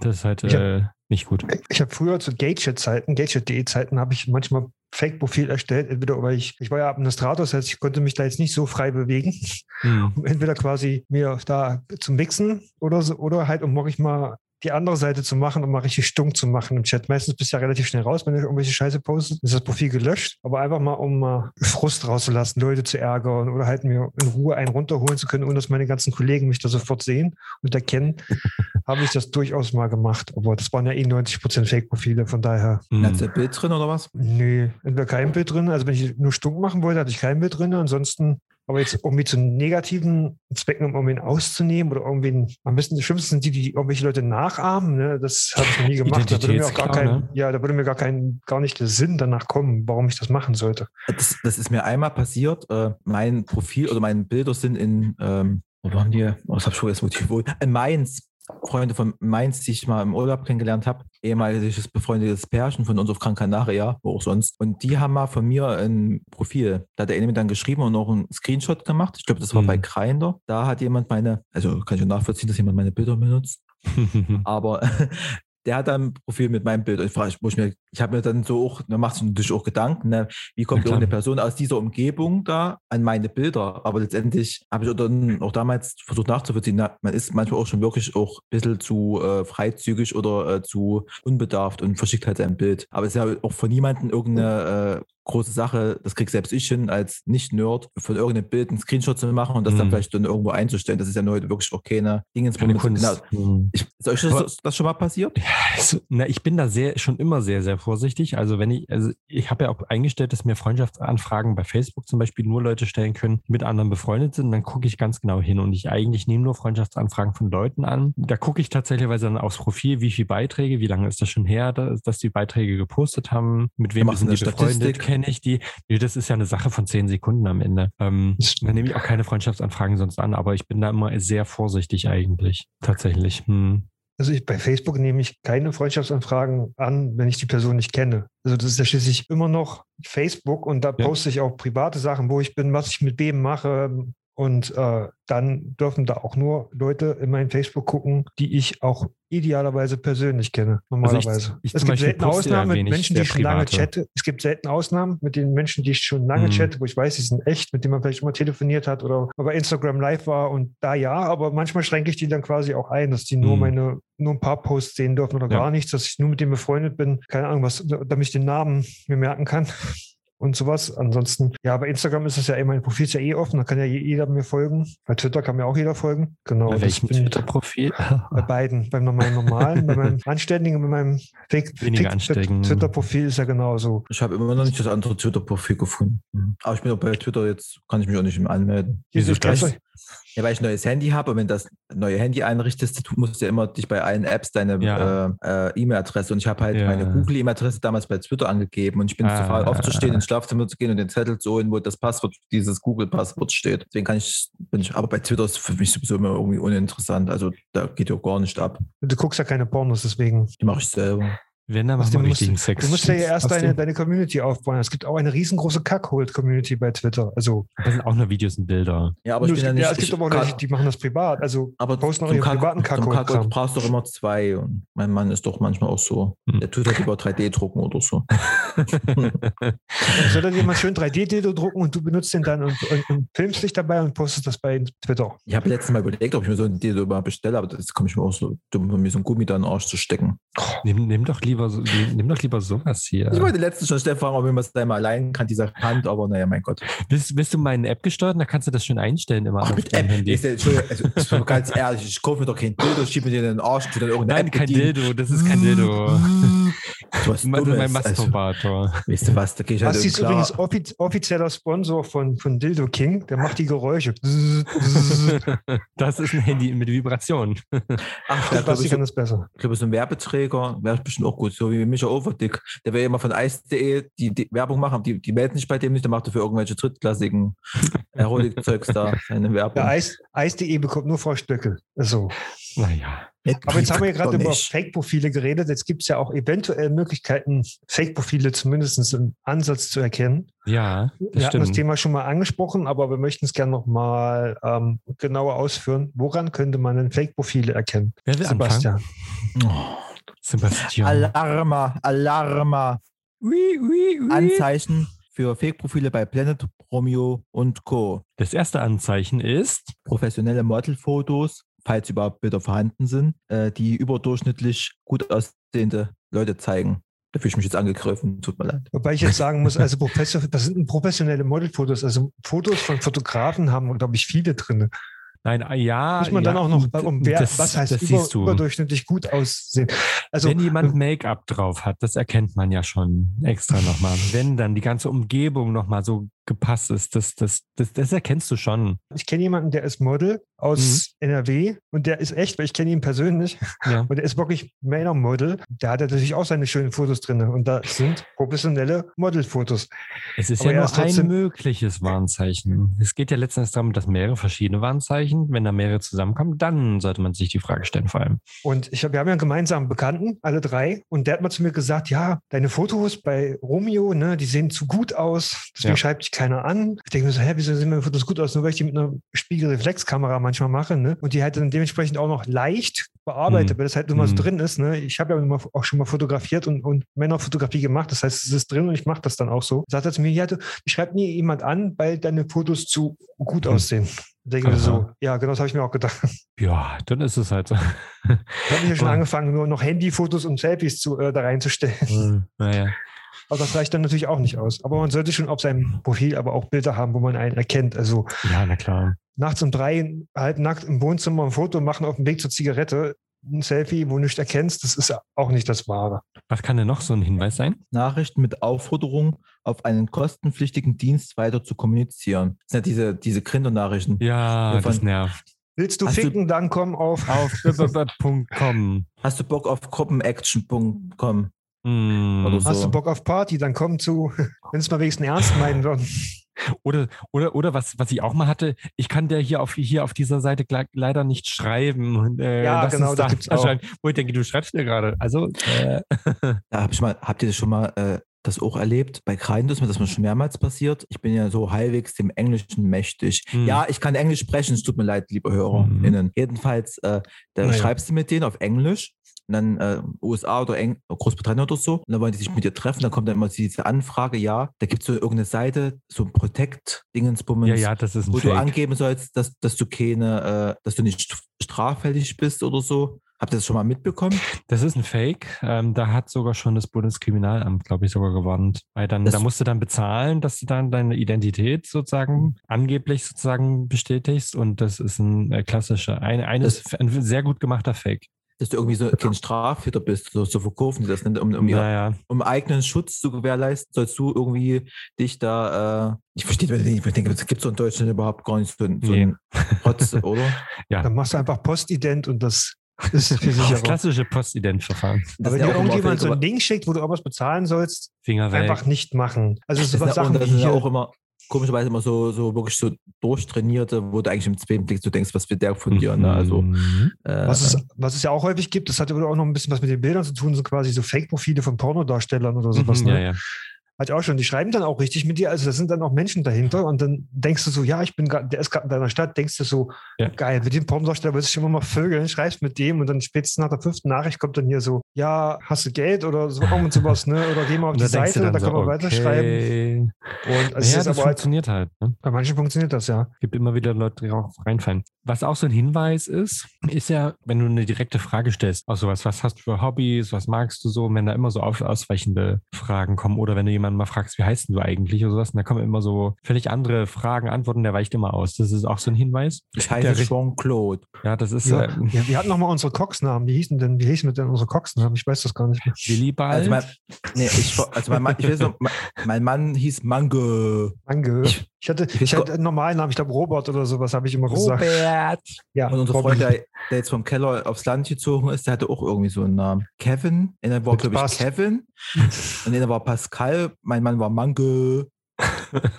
Das ist halt Ich hab- äh, nicht gut. Ich habe früher zu Gatechat-Zeiten, Gatechat.de-Zeiten, habe ich manchmal Fake-Profil erstellt. Entweder weil ich, ich war ja Administrator, das heißt, ich konnte mich da jetzt nicht so frei bewegen. Mhm. [laughs] Entweder quasi mir da zum Mixen oder so, oder halt, um ich mal die andere Seite zu machen, um mal richtig stunk zu machen im Chat. Meistens bist du ja relativ schnell raus, wenn du irgendwelche Scheiße postest, ist das Profil gelöscht. Aber einfach mal, um mal Frust rauszulassen, Leute zu ärgern oder halt mir in Ruhe einen runterholen zu können, ohne dass meine ganzen Kollegen mich da sofort sehen und erkennen, [laughs] habe ich das durchaus mal gemacht. Aber das waren ja eh 90% Fake-Profile, von daher, Mhm. Hat ein Bild drin oder was? nö, entweder kein Bild drin. Also wenn ich nur stunk machen wollte, hatte ich kein Bild drin. Ansonsten aber jetzt irgendwie zu negativen Zwecken, um irgendwen auszunehmen oder irgendwen, am besten, das Schlimmste sind die, die irgendwelche Leute nachahmen, ne? das habe ich noch nie gemacht. Da würde mir auch gar kein, ne? ja, da würde mir gar kein, gar nicht der Sinn danach kommen, warum ich das machen sollte. Das, das ist mir einmal passiert. Äh, mein Profil oder meine Bilder sind in, ähm, wo waren die? Oh, das habe ich schon jetzt wo, in Mainz. Freunde von Mainz, die ich mal im Urlaub kennengelernt habe, ehemaliges befreundetes Pärchen von uns auf Gran Canaria, wo auch sonst. Und die haben mal von mir ein Profil. Da hat der eine mir dann geschrieben und noch einen Screenshot gemacht. Ich glaube, das war Mhm. bei Grindr. Da hat jemand meine, also kann ich auch nachvollziehen, dass jemand meine Bilder benutzt. [laughs] [laughs] [laughs] Aber der hat dann ein Profil mit meinem Bild. Und ich frage, ich mir, ich habe mir dann so auch, da macht es natürlich auch Gedanken, ne? wie kommt irgendeine Person aus dieser Umgebung da an meine Bilder? Aber letztendlich habe ich dann auch damals versucht nachzuvollziehen, na, man ist manchmal auch schon wirklich auch ein bisschen zu äh, freizügig oder äh, zu unbedarft und verschickt halt sein Bild. Aber es ist ja auch von niemandem irgendeine äh, große Sache, das krieg selbst ich hin als Nicht-Nerd, von irgendeinem Bild einen Screenshot zu machen und das dann Mhm. vielleicht dann irgendwo einzustellen. Das ist ja nur wirklich auch keine Dingens. Keine Kunst. Genau. Mhm. Ich, ist euch das, das schon mal passiert? Also, na, ich bin da sehr, schon immer sehr, sehr vorsichtig. Also wenn ich, also ich habe ja auch eingestellt, dass mir Freundschaftsanfragen bei Facebook zum Beispiel nur Leute stellen können, die mit anderen befreundet sind. Dann gucke ich ganz genau hin und ich eigentlich nehme nur Freundschaftsanfragen von Leuten an. Da gucke ich tatsächlich dann aufs Profil, wie viele Beiträge, wie lange ist das schon her, dass, die Beiträge gepostet haben, mit wem sind die befreundet? Kenne ich die. Nee, das ist ja eine Sache von zehn Sekunden am Ende. Ähm, dann nehme ich auch keine Freundschaftsanfragen sonst an, aber ich bin da immer sehr vorsichtig eigentlich. Tatsächlich. Hm. Also ich, bei Facebook nehme ich keine Freundschaftsanfragen an, wenn ich die Person nicht kenne. Also das ist ja schließlich immer noch Facebook und da Ja. poste ich auch private Sachen, wo ich bin, was ich mit wem mache. Und äh, dann dürfen da auch nur Leute in mein Facebook gucken, die ich auch idealerweise persönlich kenne, normalerweise. Also ich es zum gibt selten Ausnahmen mit Menschen, die ich schon lange chatte. Es gibt selten Ausnahmen mit den Menschen, die ich schon lange Mhm. chatte, wo ich weiß, die sind echt, mit denen man vielleicht schon mal telefoniert hat oder bei Instagram live war und da ja, aber manchmal schränke ich die dann quasi auch ein, dass die nur Mhm. meine, nur ein paar Posts sehen dürfen oder Ja. gar nichts, dass ich nur mit dem befreundet bin. Keine Ahnung, was, damit ich den Namen mir merken kann. Und sowas. Ansonsten, ja, bei Instagram ist es ja eh, mein Profil ist ja eh offen, da kann ja jeder mir folgen. Bei Twitter kann mir auch jeder folgen. Genau. Bei das welchem bin- Twitter-Profil? bei beiden, bei meinem normalen, bei meinem [laughs] anständigen, bei meinem Fake, Weniger Fake anstecken. Twitter-Profil ist ja genauso. Ich habe immer noch nicht das andere Twitter-Profil gefunden. Aber ich bin auch bei Twitter jetzt, kann ich mich auch nicht mehr anmelden. Wieso euch- Ja, weil ich ein neues Handy habe und wenn das neue Handy einrichtest, du musst ja immer dich bei allen Apps deine Ja. äh, äh, E-Mail-Adresse und ich habe halt Ja. meine Google-E-Mail-Adresse damals bei Twitter angegeben und ich bin Ah. zu faul aufzustehen, ins Schlafzimmer zu gehen und den Zettel zu holen, wo das Passwort, dieses Google-Passwort steht. Deswegen kann ich, bin ich, aber bei Twitter ist für mich sowieso immer irgendwie uninteressant. Also da geht ja gar nicht ab. Du guckst ja keine Pornos, deswegen. Die mache ich selber. Wenn, dann machen dem wir musst, richtigen Sex. du musst ja erst deine, deine Community aufbauen. Es gibt auch eine riesengroße Kackhold-Community bei Twitter. Also, Das sind auch nur Videos und Bilder. Ja, aber ich es bin ja gibt, nicht. ja, es gibt ich, aber auch Leute, die machen das privat. Also, aber posten auch zum ihre Kack, privaten zum Kack Kackhold-Kram. brauchst du doch immer zwei. Und mein Mann ist doch manchmal auch so. Hm. Der tut halt über 3D drucken oder so. [laughs] Dann soll er dir mal schön 3D-Dildo drucken und du benutzt den dann und, und, und filmst dich dabei und postest das bei Twitter. Ich habe letztes Mal überlegt, ob ich mir so ein Dildo mal bestelle, aber das komme ich mir auch so dumm, mir so ein Gummi da in den Arsch zu stecken. nimm, nimm, doch lieber so, nimm, doch lieber sowas hier. Ich wollte letztens schon Stefan fragen, ob man es da mal allein kann, dieser Hand, aber naja, mein Gott. Bist, bist du meine App gesteuert? Da kannst du das schön einstellen immer Ach, mit App. Handy. Ist Entschuldigung, also, ganz ehrlich, ich kaufe mir doch kein Dildo, schiebe mir den in den Arsch, tu dann irgendeine Nein, App kein bedienen. Dildo, das ist kein Dildo. [laughs] du was Mein, mein? Also, Masturbator. weißt du was, da gehe ich halt Basti ist klar. übrigens offiz offizieller Sponsor von, von Dildo King. Der macht die Geräusche. [laughs] Das ist ein Handy mit Vibration. Ach, glaube, Basti so, kann das besser. ich glaube, so ein Werbeträger wäre bestimmt auch gut, so wie Micha Overdick. Der will immer von Ice.de die, die Werbung machen, die, die melden sich bei dem nicht, der macht dafür irgendwelche drittklassigen Erotik-Zeugs da [laughs] seine Werbung. Der Eis- Eis.de bekommt nur Frau Stöckel. So. Naja. Aber jetzt haben wir ja gerade über. Fake-Profile geredet. Jetzt gibt es ja auch eventuell Möglichkeiten, Fake-Profile zumindest im Ansatz zu erkennen. Ja, das Wir hatten das stimmt. Thema schon mal angesprochen, aber wir möchten es gerne nochmal ähm, genauer ausführen. Woran könnte man denn Fake-Profile erkennen? Wer will Sebastian. Oh. Sebastian. Alarma, Alarma. Ui, ui, ui. Anzeichen für Fake-Profile bei Planet, Romeo und Co. Das erste Anzeichen ist, Professionelle Modelfotos, falls überhaupt Bilder vorhanden sind, äh, die überdurchschnittlich gut aussehende Leute zeigen. Da fühle ich mich jetzt angegriffen, tut mir leid. Wobei ich jetzt sagen muss, also professor, das sind professionelle Modelfotos. Also Fotos von Fotografen haben, glaube ich, viele drin. nein, ah, ja. Muss man ja, dann auch noch, um wer, das, was heißt das über, siehst du. überdurchschnittlich gut aussehen. Also Wenn jemand Make-up drauf hat, das erkennt man ja schon extra nochmal. Wenn dann die ganze Umgebung nochmal so gepasst ist, das, das, das, das erkennst du schon. ich kenne jemanden, der ist Model aus Mhm. NRW und der ist echt, weil ich kenne ihn persönlich Ja. und der ist wirklich Männermodel. Der hat natürlich auch seine schönen Fotos drin und da sind professionelle Modelfotos. Es ist Aber ja er nur ein mögliches Warnzeichen. Es geht ja letztendlich darum, dass mehrere verschiedene Warnzeichen, wenn da mehrere zusammenkommen, dann sollte man sich die Frage stellen, vor allem. Und ich hab, wir haben ja einen gemeinsamen Bekannten, alle drei, und der hat mal zu mir gesagt, ja, deine Fotos bei Romeo, ne, die sehen zu gut aus, deswegen Ja. schreibt dich keiner an. Ich denke mir so, hä, wieso sehen meine Fotos gut aus? Nur weil ich die mit einer Spiegelreflexkamera manchmal mache, ne? Und die halt dann dementsprechend auch noch leicht bearbeitet, Mhm. weil das halt nur mal so Mhm. drin ist, ne? Ich habe ja immer auch schon mal fotografiert und, und Männerfotografie gemacht, das heißt, es ist drin und ich mache das dann auch so. Sagt er zu mir, ja, du schreibt nie jemand an, weil deine Fotos zu gut Hm. aussehen. Ich denke mir so, ja, genau das habe ich mir auch gedacht. [laughs] Ja, dann ist es halt so. Da habe ich ja schon [laughs] angefangen, nur noch Handyfotos und Selfies zu, äh, da reinzustellen. Naja. Aber das reicht dann natürlich auch nicht aus. Aber man sollte schon auf seinem Profil aber auch Bilder haben, wo man einen erkennt. Also Ja, na klar. nachts um drei halb nackt im Wohnzimmer ein Foto machen auf dem Weg zur Zigarette, ein Selfie, wo du nicht erkennst, das ist auch nicht das Wahre. Was kann denn noch so ein Hinweis sein? Nachrichten mit Aufforderung, auf einen kostenpflichtigen Dienst weiter zu kommunizieren. Das sind ja diese, diese Grindr-Nachrichten. Ja, Ja, das nervt. Willst du Hast du- ficken, dann komm auf. Auf [laughs] .com. Hast du Bock auf gruppenaction.com? Hm. Oder so. Hast du Bock auf Party, dann komm zu, [laughs] wenn es mal wenigstens ernst meinen würden. Oder, oder, oder was, was ich auch mal hatte, ich kann der hier auf, hier auf dieser Seite leider nicht schreiben. Äh, Ja, genau, das da gibt's auch. Wo ich denke, du schreibst mir gerade. Also, äh, [laughs] Da hab ich mal, habt ihr das schon mal äh, das auch erlebt? Bei Grindr ist mir das mal schon mehrmals passiert. Ich bin ja so halbwegs dem Englischen mächtig. Hm. Ja, ich kann Englisch sprechen, es tut mir leid, liebe HörerInnen. Jedenfalls, äh, da Naja. schreibst du mit denen auf Englisch. Und dann äh, USA oder Eng Großbritannien oder so. Und dann wollen die sich mit dir treffen. Dann kommt dann immer diese Anfrage, ja, da gibt es so irgendeine Seite, so ein Protect-Dingensbummens, ja, ja, das ist wo du Fake. angeben sollst, dass, dass du keine, äh, dass du nicht st- straffällig bist oder so. Habt ihr das schon mal mitbekommen? Das ist ein Fake. Ähm, da hat sogar schon das Bundeskriminalamt, glaube ich, sogar gewarnt. Weil dann, Das- da musst du dann bezahlen, dass du dann deine Identität sozusagen angeblich sozusagen bestätigst. Und das ist ein äh, klassischer, ein, eines, ein sehr gut gemachter Fake. Dass du irgendwie so kein Straftäter bist, so, so verkaufen die das nicht, um, um, ihr, Naja, um eigenen Schutz zu gewährleisten, sollst du irgendwie dich da, äh, ich verstehe das nicht, ich denke, es gibt so in Deutschland überhaupt gar nicht so, so Nee. [laughs] einen Protz, oder? [laughs] Dann machst du einfach Postident und das ist viel das klassische Postident-Verfahren. Das Aber wenn ja dir auch irgendjemand so ein Ding schickt, wo du irgendwas bezahlen sollst, Finger weg. einfach nicht machen. Also Das so sind, was ja, und Sachen das wie sind ja hier, auch immer komischerweise immer so, so wirklich so durchtrainierte, wo du eigentlich im zweiten Blick so denkst, was wird der von dir? Ne? Also, Mhm. äh, was, es, was es ja auch häufig gibt, das hat aber auch noch ein bisschen was mit den Bildern zu tun, sind quasi so Fake-Profile von Pornodarstellern oder sowas. Mhm, ne? ja, ja. Hat ja auch schon, die schreiben dann auch richtig mit dir, also da sind dann auch Menschen dahinter und dann denkst du so, ja, ich bin gerade, der ist gerade in deiner Stadt, denkst du so, Ja. geil, mit dem Pornodarsteller willst du immer mal vögeln, schreibst mit dem und dann spätestens nach der fünften Nachricht kommt dann hier so, ja, hast du Geld oder so irgend sowas, ne? Oder geh mal auf Und die Seite, da so, kann man weiterschreiben. okay. Und es Ja, ist das aber halt, funktioniert halt. Ne? bei manchen funktioniert das ja. Gibt immer wieder Leute, die auch reinfallen. Was auch so ein Hinweis ist, ist ja, wenn du eine direkte Frage stellst, auch sowas, was hast du für Hobbys, was magst du so, und wenn da immer so auf, ausweichende Fragen kommen oder wenn du jemanden mal fragst, wie heißt denn du eigentlich oder sowas, und da kommen immer so völlig andere Fragen, Antworten, der weicht immer aus. Das ist auch so ein Hinweis. Ich heiße Jean-Claude. Ja, das ist Ja, äh, ja, wir hatten noch mal unsere Cox-Namen. Wie hießen denn, wie hießen denn unsere Cox-Namen? Ich weiß das gar nicht mehr. Willibald. Also mein, nee, ich, also mein Mann, ich weiß noch, mein, mein Mann hieß Mango. Danke. Ich hatte, Ich- ich hatte einen normalen Namen, ich glaube Robert oder sowas habe ich immer gesagt. Robert. Ja, Und unser. Freund, der, der jetzt vom Keller aufs Land gezogen ist, der hatte auch irgendwie so einen Namen. Kevin. Einer war, glaube ich. Kevin. Und einer war Pascal. Mein Mann war Mango.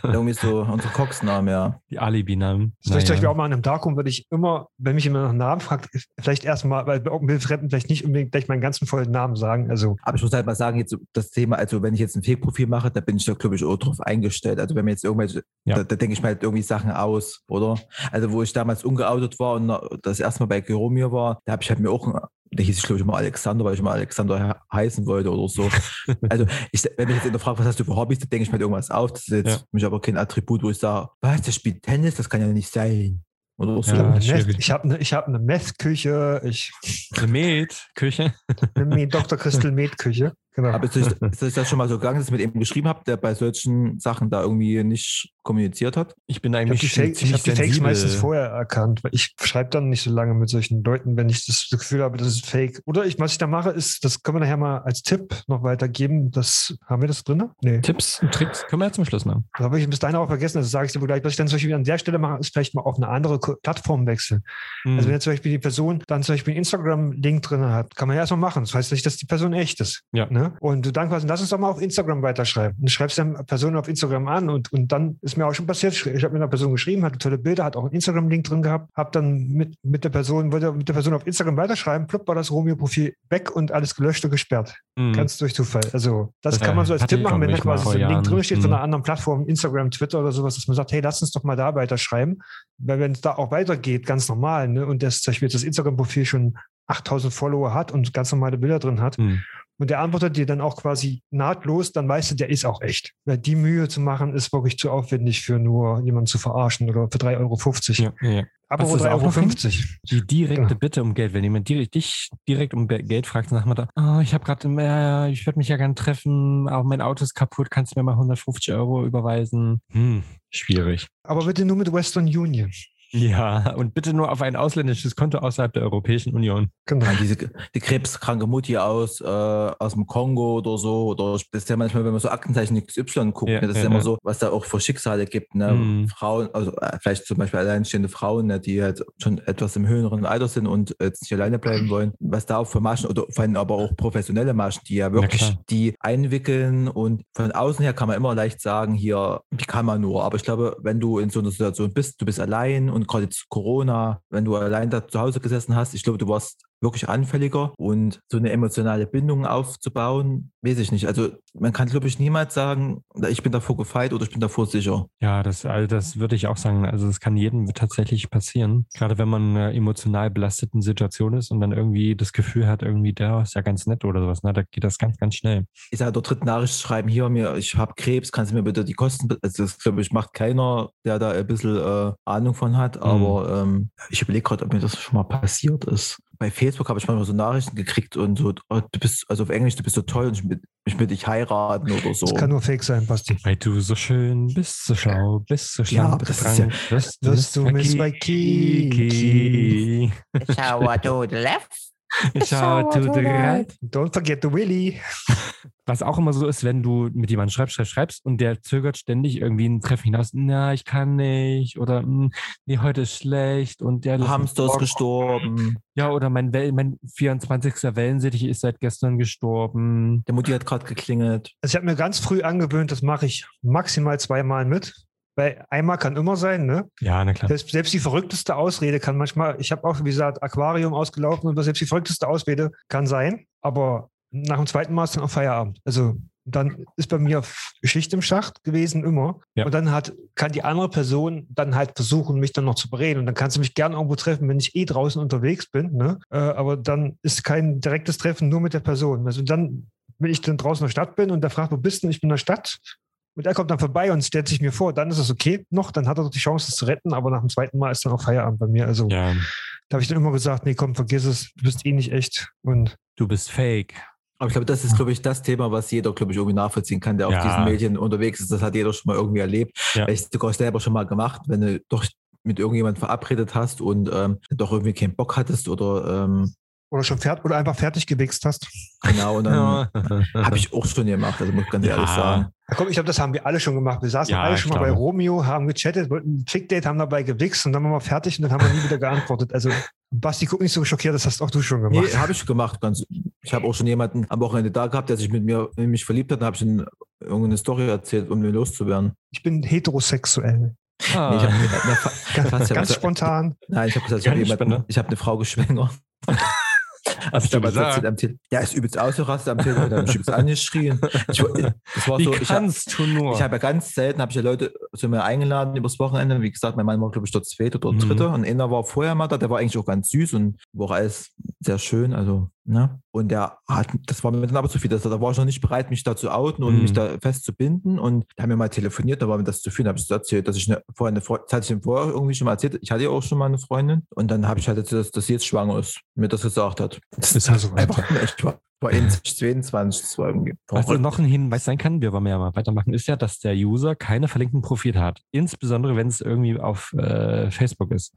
Irgendwie so unser Cox-Name, ja. Die Alibi-Namen. Das ist Naja. ich auch mal an einem Darkroom würde ich immer, wenn mich jemand nach einem Namen fragt, vielleicht erstmal, weil bei Wildfremden vielleicht nicht unbedingt gleich meinen ganzen vollen Namen sagen. Also Aber ich muss halt mal sagen, jetzt das Thema, also wenn ich jetzt ein Fake-Profil mache, da bin ich da, glaube ich, auch drauf eingestellt. Also wenn mir jetzt irgendwelche, Ja. da, da denke ich mir halt irgendwie Sachen aus, oder? Also wo ich damals ungeoutet war und das erste Mal bei Geromir war, da habe ich halt mir auch, da hieß ich, glaube ich, immer Alexander, weil ich immer Alexander he- heißen wollte oder so. [laughs] also ich, wenn mich jetzt jemand fragt, was hast du für Hobbys, da denke ich mir halt irgendwas auf. Das ist jetzt Ja. mich aber kein Attribut, wo ich sage, was, der spielt Tennis, das kann ja nicht sein. Oder so. ich habe Ja, eine. Meth- ich hab eine, ich hab eine Meth-Küche, ich Eine Med, Küche. eine Me- Dr. Crystal Med-Küche. Genau. Aber ist euch, ist euch das schon mal so gegangen, dass ihr mit ihm geschrieben habt, der bei solchen Sachen da irgendwie nicht kommuniziert hat? Ich bin Ich habe eigentlich die, ich hab die Fakes meistens vorher erkannt, weil ich schreibe dann nicht so lange mit solchen Leuten, wenn ich das Gefühl habe, das ist Fake. Oder ich, was ich da mache, ist, das können wir nachher mal als Tipp noch weitergeben. Das, haben wir das drin? Nee. Tipps und Tricks können wir ja zum Schluss machen. Das habe ich bis dahin auch vergessen. Also sage ich dir wohl gleich, was ich dann zum Beispiel an der Stelle mache, ist vielleicht mal auf eine andere Plattform wechseln. Hm. Also wenn jetzt zum Beispiel die Person dann zum Beispiel einen Instagram-Link drin hat, kann man ja erstmal machen. Das heißt nicht, dass die Person echt ist. Ja. Ne? Und du dann quasi, lass uns doch mal auf Instagram weiterschreiben. Und schreibst dann Personen auf Instagram an und, und dann ist mir auch schon passiert, ich habe mit einer Person geschrieben, hatte tolle Bilder, hat auch einen Instagram-Link drin gehabt, habe dann mit, mit der Person, wollte mit der Person auf Instagram weiterschreiben, plupp war das Romeo-Profil weg und alles gelöscht und gesperrt. Hm. Ganz durch Zufall. Also das Das, kann man so als Tipp machen, wenn da quasi so ein vor Link drin Jahren. steht von Mhm. einer anderen Plattform, Instagram, Twitter oder sowas, dass man sagt, hey, lass uns doch mal da weiterschreiben. Weil wenn es da auch weitergeht, ganz normal, ne, und das zum Beispiel das Instagram-Profil schon 8000 Follower hat und ganz normale Bilder drin hat, Hm. Und der antwortet dir dann auch quasi nahtlos, dann weißt du, der ist auch echt. Weil die Mühe zu machen, ist wirklich zu aufwendig für nur jemanden zu verarschen oder für 3,50 Euro. Ja, ja. Aber Was ist 3,50 auch Euro. noch 50. Die direkte Genau. Bitte um Geld, wenn jemand direkt, dich direkt um Geld fragt, dann sagt man da, oh, ich habe gerade, äh, ich würde mich ja gern treffen, aber mein Auto ist kaputt, kannst du mir mal 150 Euro überweisen? Hm, schwierig. Aber bitte nur mit Western Union. Ja, und bitte nur auf ein ausländisches Konto außerhalb der Europäischen Union. Genau. Ja, diese die krebskranke Mutti aus, äh, aus dem Kongo oder so. Oder das ist ja manchmal, wenn man so Aktenzeichen XY guckt, Ja, ne, das ist ja, ja immer ja. so, was da auch für Schicksale gibt. Ne? Mhm. Frauen, also äh, vielleicht zum Beispiel alleinstehende Frauen, ne, die halt schon etwas im höheren Alter sind und jetzt nicht alleine bleiben wollen. Was da auch für Maschen oder vor allem aber auch professionelle Maschen, die ja wirklich die einwickeln und von außen her kann man immer leicht sagen, hier, wie kann man nur. Aber ich glaube, wenn du in so einer Situation bist, du bist allein und gerade jetzt Corona, wenn du allein da zu Hause gesessen hast, ich glaube, du warst wirklich anfälliger und so eine emotionale Bindung aufzubauen, weiß ich nicht. Also man kann, glaube ich, niemals sagen, ich bin davor gefeit oder ich bin davor sicher. Ja, das, also das würde ich auch sagen. Also es kann jedem tatsächlich passieren. Gerade wenn man in einer emotional belasteten Situation ist und dann irgendwie das Gefühl hat, irgendwie, der ist ja ganz nett oder sowas. Ne? Da geht das ganz, ganz schnell. Ich sage, der dritten Nachricht schreiben hier, mir, ich habe Krebs, kannst du mir bitte die Kosten, also das glaube ich macht keiner, der da ein bisschen äh, Ahnung von hat, aber ähm, ich überlege gerade, ob mir das schon mal passiert ist. Bei Facebook habe ich manchmal so Nachrichten gekriegt und so, oh, du bist, also auf Englisch, du bist so toll und ich will, ich will dich heiraten oder so. Das kann nur Fake sein, Basti. Weil du so schön bist, so schlau, bist so schlank, aber das ist wirst Wirst du Miss Waikiki. Shower to the left. [laughs] Schau to the right. Don't forget the Willy. [laughs] Was auch immer so ist, wenn du mit jemandem schreibst, schreibst, schreibst und der zögert ständig irgendwie ein Treffen hinaus. Na, ich kann nicht. Oder hm, nee, heute ist schlecht. Und der Hamster ist gestorben. Ja, oder mein, Well mein 24. Wellensittich ist seit gestern gestorben. Der Mutti hat gerade geklingelt. Also ich habe mir ganz früh angewöhnt, das mache ich maximal zweimal mit. Weil einmal kann immer sein, ne? Ja, na klar. Selbst, selbst die verrückteste Ausrede kann manchmal, ich habe auch, wie gesagt, Aquarium ausgelaufen und selbst die verrückteste Ausrede kann sein, aber nach dem zweiten Mal ist dann auch Feierabend. Also dann ist bei mir Schicht im Schacht gewesen immer. Ja. Und dann hat, kann die andere Person dann halt versuchen, mich dann noch zu bereden. Und dann kannst du mich gerne irgendwo treffen, wenn ich eh draußen unterwegs bin. Ne? Äh, aber dann ist kein direktes Treffen nur mit der Person. Also dann, wenn ich dann draußen in der Stadt bin und der fragt, wo bist du? Ich bin in der Stadt. Und er kommt dann vorbei und stellt sich mir vor, dann ist es okay noch, dann hat er doch die Chance, es zu retten, aber nach dem zweiten Mal ist dann auch Feierabend bei mir. Also Ja. da habe ich dann immer gesagt, nee, komm, vergiss es, du bist eh nicht echt. Und Du bist fake. Aber ich glaube, das ist, glaube ich, das Thema, was jeder, glaube ich, irgendwie nachvollziehen kann, der Ja. auf diesen Medien unterwegs ist. Das hat jeder schon mal irgendwie erlebt. Ja. Vielleicht sogar selber schon mal gemacht, wenn du doch mit irgendjemandem verabredet hast und ähm, doch irgendwie keinen Bock hattest oder ähm, oder schon fertig oder einfach fertig gewichst hast. genau, und dann [laughs] Ja. habe ich auch schon gemacht, also muss ich ganz ehrlich Ja. sagen. Ja, komm, ich glaube, das haben wir alle schon gemacht. Wir saßen Ja, alle schon mal bei. Romeo, haben gechattet, wollten ein Fick-Date, haben dabei gewichst und dann waren wir fertig und dann haben wir nie wieder geantwortet. Also Basti, guck nicht so schockiert, das hast auch du schon gemacht. Nee, habe ich gemacht. Ganz, ich habe auch schon jemanden am Wochenende da gehabt, der sich mit mir in mich verliebt hat. Da habe ich ihm irgendeine Story erzählt, um mir loszuwerden. Ich bin heterosexuell. Ah. Nee, ich fa- Ganz, fast ja ganz was- spontan. Nein, ich habe gesagt, ich habe habe eine Frau geschwängert. Hast du gesagt? Am Tele ja, ist übelst ausgerastet am Telefon, mich übelst angeschrien. Ich, [laughs] das war Wie so, ich, hab- kannst du nur? ich habe ja ganz selten, habe ich ja Leute zu mir eingeladen übers Wochenende. Wie gesagt, mein Mann war, glaube ich, der zweite oder Mhm. dritte. Und einer war vorher mal da, der war eigentlich auch ganz süß und war alles sehr schön. Also, ne? Und der hat, das war mir dann aber zu viel. Das, da war ich noch nicht bereit, mich da zu outen und Mhm. mich da festzubinden. Und da haben wir mal telefoniert, da war mir das zu viel. Da habe ich erzählt, dass ich eine, vorher eine Freundin, das hatte ich ihm vorher irgendwie schon mal erzählt. Ich hatte ja auch schon mal eine Freundin. Und dann habe ich halt erzählt, dass, dass sie jetzt schwanger ist, mir das gesagt hat. Das ist ja so weit. einfach echt war. War 22, das war irgendwie. Was also noch ein Hinweis sein kann, wir wollen ja mal weitermachen, ist ja, dass der User keine verlinkten Profile hat. Insbesondere, wenn es irgendwie auf äh, Facebook ist.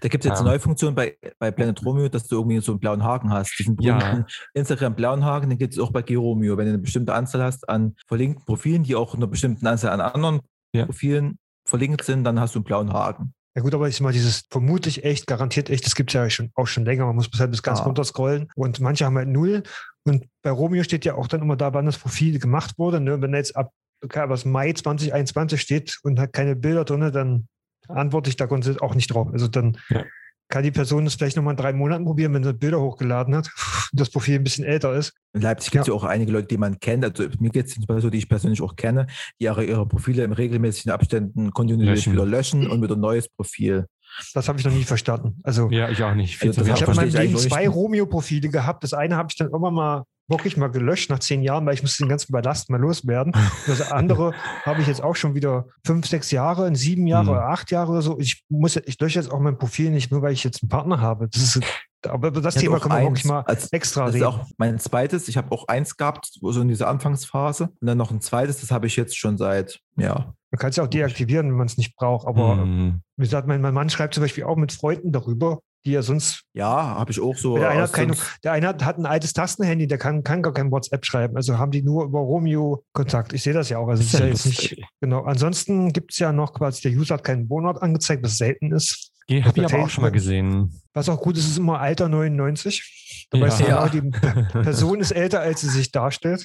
Da gibt es jetzt Ja. eine neue Funktion bei, bei Planet Romeo, dass du irgendwie so einen blauen Haken hast. Diesen Ja. [laughs] Instagram blauen Haken, den gibt es auch bei G-Romeo. Wenn du eine bestimmte Anzahl hast an verlinkten Profilen, die auch einer bestimmten Anzahl an anderen Ja. Profilen verlinkt sind, dann hast du einen blauen Haken. Ja gut, aber ich mal, dieses vermutlich echt, garantiert echt, das gibt es ja schon, auch schon länger. Man muss bis halt bis ganz Ah. runter scrollen. Und manche haben halt null. Und bei Romeo steht ja auch dann immer da, wann das Profil gemacht wurde. Ne? Wenn da jetzt ab okay, was Mai 2021 steht und hat keine Bilder drin, dann antworte ich da grundsätzlich auch nicht drauf. Also dann Ja. Kann die Person das vielleicht nochmal in drei Monaten probieren, wenn sie Bilder hochgeladen hat, das Profil ein bisschen älter ist. In Leipzig gibt es ja. auch einige Leute, die man kennt. Also mir geht es zum Beispiel so, die ich persönlich auch kenne, die ihre, ihre Profile in regelmäßigen Abständen kontinuierlich Löschen. wieder löschen und wieder ein neues Profil. Das habe ich noch nie verstanden. Also Ja, ich auch nicht. Also ich habe in meinem Leben zwei. Romeo-Profile gehabt. Das eine habe ich dann irgendwann mal wirklich mal gelöscht nach zehn Jahren, weil ich musste den ganzen Ballast mal loswerden. Und [laughs] das andere habe ich jetzt auch schon wieder fünf, sechs Jahre, in sieben Jahre Hm. oder acht Jahre oder so. Ich muss, ich lösche jetzt auch mein Profil nicht nur, weil ich jetzt einen Partner habe. Das ist, aber über das hatte Thema auch können wir wirklich mal als- extra Das ist reden. auch mein zweites. Ich habe auch eins gehabt, so in dieser Anfangsphase. Und dann noch ein zweites, das habe ich jetzt schon seit, ja, Man kann es ja auch deaktivieren, wenn man es nicht braucht. Aber Hm. wie gesagt, mein, mein Mann schreibt zum Beispiel auch mit Freunden darüber, die ja sonst ja, habe ich auch so. Der eine, hat keine, der eine hat, hat ein altes Tastenhandy, der kann, kann gar kein WhatsApp schreiben. Also haben die nur über Romeo Kontakt. Ich sehe das ja auch. Also [laughs] ist ja jetzt nicht genau. Ansonsten gibt es ja noch quasi, der User hat keinen Wohnort angezeigt, was selten ist. Habe ich aber auch schon mal gesehen. Was auch gut ist, ist immer Alter 99. Da Ja. weißt du genau, Ja. die Person ist älter, als sie sich darstellt.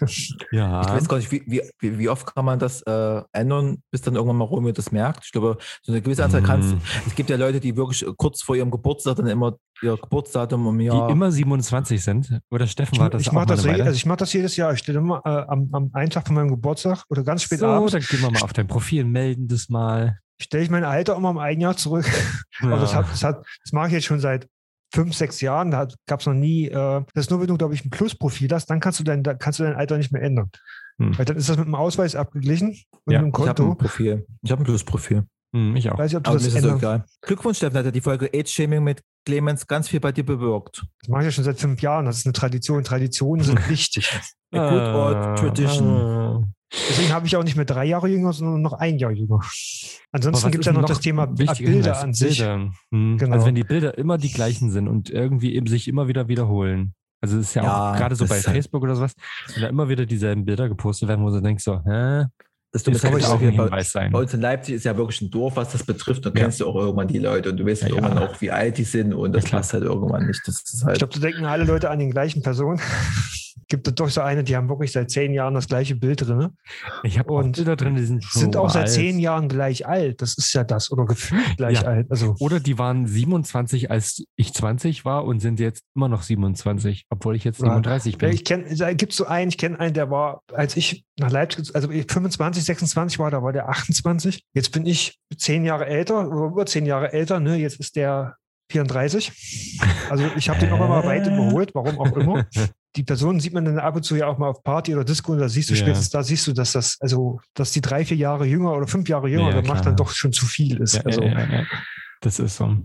Ja. Ich weiß gar nicht, wie, wie, wie oft kann man das äh, ändern, bis dann irgendwann mal Romeo das merkt. Ich glaube, so eine gewisse Anzahl kannst Hm. Es gibt ja Leute, die wirklich kurz vor ihrem Geburtstag dann immer ihr Geburtsdatum um Die Jahr. immer 27 sind. Oder Steffen Ich, war das ich auch mache mal das, eine re- Weile? also ich mach das jedes Jahr. Ich stelle immer äh, am, am einen Tag von meinem Geburtstag oder ganz spät so, abends, dann gehen wir mal auf dein Profil, melden das mal. stelle ich mein Alter immer um ein Jahr zurück. Aber das, hat, das, hat, das mache ich jetzt schon seit fünf, sechs Jahren. Da gab es noch nie. Äh, das ist nur, wenn du, glaube ich, ein Plus-Profil hast, dann kannst du dein, da kannst du dein Alter nicht mehr ändern. Hm. Weil dann ist das mit dem Ausweis abgeglichen und Ja, mit dem ich habe ein Konto. Profil. Ich habe ein Plus-Profil. Hm, ich auch. Weiß ich, ob du Aber mir das ist ändern. egal. Glückwunsch, Steffen, hat ja die Folge Age-Shaming mit Clemens ganz viel bei dir bewirkt. Das mache ich ja schon seit fünf Jahren. Das ist eine Tradition. Traditionen sind [laughs] wichtig. A good old tradition. Deswegen habe ich auch nicht mehr drei Jahre jünger, sondern noch ein Jahr jünger. Ansonsten gibt es ja noch, noch das Thema Bilder an sich. Bilder. Hm. Genau. Also wenn die Bilder immer die gleichen sind und irgendwie eben sich immer wieder wiederholen. Also es ist ja, Ja, auch gerade so bei halt- Facebook oder sowas, wenn da immer wieder dieselben Bilder gepostet werden, wo du denkst so, hä? Das Das Dumme könnte ist auch hier bei, sein. bei uns in Leipzig ist ja wirklich ein Dorf, was das betrifft. Da Ja. kennst du auch irgendwann die Leute und du weißt Ja, irgendwann ja. auch, wie alt die sind und das Ja, passt halt irgendwann nicht. Das ist Ich halt. glaube, da denken alle Leute an den gleichen Personen. [laughs] gibt es doch so eine, die haben wirklich seit zehn Jahren das gleiche Bild drin. Ich habe auch Und Bilder drin, die sind schon Sind auch seit alt. zehn Jahren gleich alt. Das ist ja das. Oder gefühlt gleich Ja. alt. Also Oder die waren 27, als ich 20 war und sind jetzt immer noch 27, obwohl ich jetzt Ja. 37 Ja, bin. ich kenne, da gibt es so einen, ich kenne einen, der war, als ich nach Leipzig, also ich 25, 26 war, da war der 28. Jetzt bin ich zehn Jahre älter, oder über zehn Jahre älter, ne? Jetzt ist der 34. Also ich habe den auch mal weit überholt, warum auch immer. [laughs] die Person sieht man dann ab und zu ja auch mal auf Party oder Disco und da siehst du Ja. spätestens da siehst du, dass das, also, dass die drei, vier Jahre jünger oder fünf Jahre jünger Ja, gemacht dann doch schon zu viel ist. Ja, also, ja. Das ist so.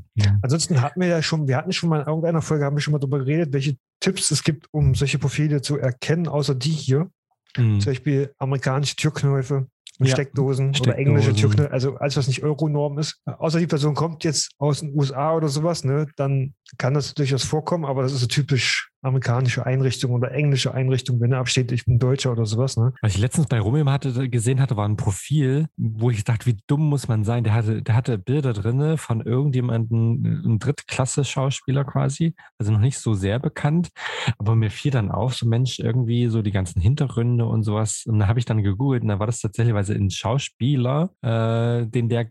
Ansonsten hatten wir ja schon, wir hatten schon mal in irgendeiner Folge, haben wir schon mal darüber geredet, welche Tipps es gibt, um solche Profile zu erkennen, außer die hier. Mhm. Zum Beispiel amerikanische Türknöpfe und Ja. Steckdosen, oder Steckdosen. englische Türknöpfe, also alles, was nicht Euronorm ist. Außer die Person kommt jetzt aus den USA oder sowas, ne, dann kann das durchaus vorkommen, aber das ist so typisch amerikanische Einrichtung oder englische Einrichtung, wenn er absteht, ich bin Deutscher oder sowas. Ne? Was ich letztens bei Romeo hatte, gesehen hatte, war ein Profil, wo ich dachte, wie dumm muss man sein? Der hatte, der hatte Bilder drinne von irgendjemandem, ein Drittklasse-Schauspieler quasi, also noch nicht so sehr bekannt, aber mir fiel dann auf, so Mensch, irgendwie so die ganzen Hintergründe und sowas. Und da habe ich dann gegoogelt und da war das tatsächlich ein Schauspieler, äh, den der,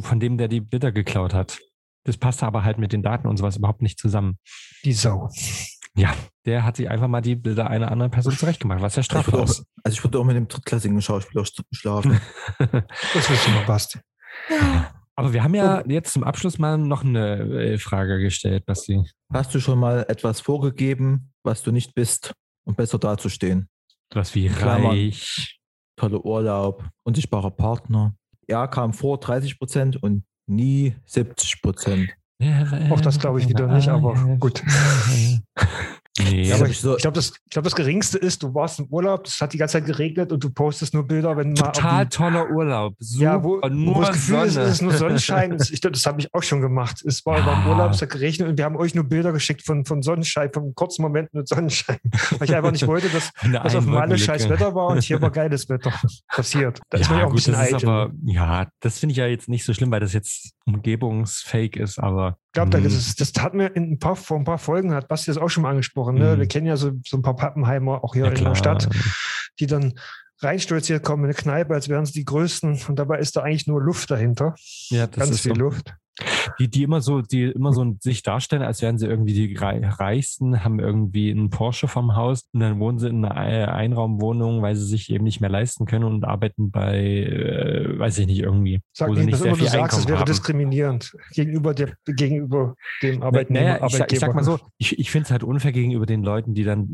von dem der die Bilder geklaut hat. Das passte aber halt mit den Daten und sowas überhaupt nicht zusammen. Die Sau. Ja, der hat sich einfach mal die Bilder einer anderen Person zurechtgemacht, was ja strafbar ist. also ich würde auch mit dem drittklassigen Schauspieler sch- schlafen. [laughs] Das willst du mal, Basti. Aber wir haben ja jetzt zum Abschluss mal noch eine äh, Frage gestellt, Basti. Hast du schon mal etwas vorgegeben, was du nicht bist, um besser dazustehen? Was wie Klammern. reich. Toller Urlaub, unsichtbarer Partner. Ja, kam vor 30 Prozent und nie 70 Prozent. Auch das glaube ich wieder nicht, aber gut. [laughs] Nee, Ja, ich so- ich glaube, das, glaub, das Geringste ist, du warst im Urlaub, es hat die ganze Zeit geregnet und du postest nur Bilder, wenn mal. total toller Urlaub. Super, Ja, wo, nur wo das Gefühl ist, Sonne. es ist nur Sonnenschein. [laughs] Ich glaube, das habe ich auch schon gemacht. Es war Ja. beim Urlaub, es hat geregnet und wir haben euch nur Bilder geschickt von, von Sonnenschein, von kurzen Momenten mit Sonnenschein. [laughs] Weil ich einfach nicht wollte, dass, dass auf Malle scheiß Wetter war und hier war geiles Wetter [laughs] passiert. Da ist man ja auch ein bisschen das ist eitel. aber, ja, das finde ich ja jetzt nicht so schlimm, weil das jetzt umgebungsfake ist, aber. Ich glaube, hm, das, das hatten wir in ein paar, vor ein paar Folgen, hat Basti das auch schon mal angesprochen. Ne? Mhm. Wir kennen ja so, so ein paar Pappenheimer auch hier ja, in klar. der Stadt, die dann reinstolziert kommen in eine Kneipe, als wären es die Größten. Und dabei ist da eigentlich nur Luft dahinter. Ja, das Ganz ist viel so. Luft. Die, die immer so, die immer so sich darstellen, als wären sie irgendwie die Rei- Reichsten, haben irgendwie einen Porsche vom Haus und dann wohnen sie in einer Ei- Einraumwohnung, weil sie sich eben nicht mehr leisten können und arbeiten bei, äh, weiß ich nicht, irgendwie. Sag wo sie nicht, nicht dass sehr immer du viel sagst, es wäre haben. diskriminierend gegenüber, der, gegenüber dem Arbeitnehmer, Naja, ich, Arbeitgeber. ich sag mal so, ich, ich finde es halt unfair gegenüber den Leuten, die dann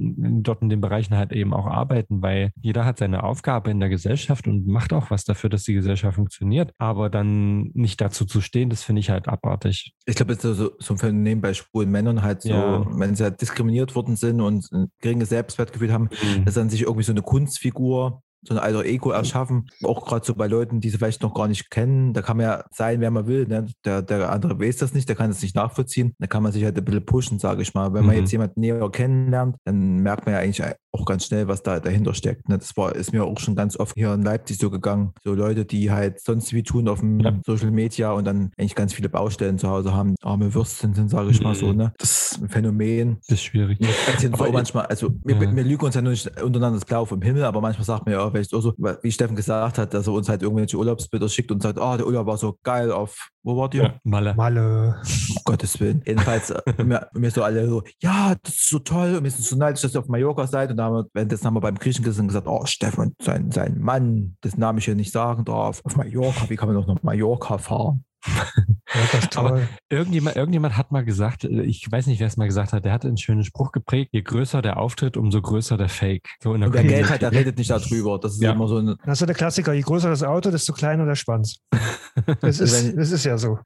dort in den Bereichen halt eben auch arbeiten, weil jeder hat seine Aufgabe in der Gesellschaft und macht auch was dafür, dass die Gesellschaft funktioniert. Aber dann nicht dazu zu stehen, das finde ich halt abartig. Ich glaube, das ist so, so ein Phänomen bei schwulen Männern halt so, Ja. wenn sie halt diskriminiert worden sind und ein geringes Selbstwertgefühl haben, dass dann sich irgendwie so eine Kunstfigur, so ein alter Ego erschaffen. Auch gerade so bei Leuten, die sie vielleicht noch gar nicht kennen. Da kann man ja sein, wer man will. Ne? Der, der andere weiß das nicht, der kann es nicht nachvollziehen. Da kann man sich halt ein bisschen pushen, sage ich mal. Wenn man Mhm. jetzt jemanden näher kennenlernt, dann merkt man ja eigentlich auch ganz schnell, was da dahinter steckt. Ne? Das war, ist mir auch schon ganz oft hier in Leipzig so gegangen. So Leute, die halt sonst wie tun auf dem Ja. Social Media und dann eigentlich ganz viele Baustellen zu Hause haben. Arme Würstchen sind, sage ich mal so. Mhm. Ne? Das ist ein Phänomen. Das ist schwierig. So Aber auch ich- manchmal, also wir, Ja. wir lügen uns ja nur nicht untereinander das Blau vom Himmel, aber manchmal sagt man ja auch, vielleicht auch so, wie Steffen gesagt hat, dass er uns halt irgendwelche Urlaubsbilder schickt und sagt, ah, der Urlaub war so geil auf, wo wart ihr? Ja, Malle. Malle. Um Gottes Willen. Jedenfalls, äh, wir, wir so alle so, ja, das ist so toll und wir sind so neidisch, dass ihr auf Mallorca seid und wir, währenddessen haben wir beim Griechen gesessen und gesagt, oh, Steffen, sein, sein Mann, das Name ich hier nicht sagen darf, auf Mallorca, wie kann man doch nach Mallorca fahren? Ja, das [laughs] Aber-. Irgendjemand, irgendjemand hat mal gesagt, äh, ich weiß nicht, wer es mal gesagt hat, der hatte einen schönen Spruch geprägt, je größer der Auftritt, umso größer der Fake. So in der Und wer Geld hat, der redet nicht darüber. Das ist Ja. immer so ein, Das ist ja der Klassiker. Je größer das Auto, desto kleiner der Schwanz. [laughs] Das ist, Wenn- das ist ja so.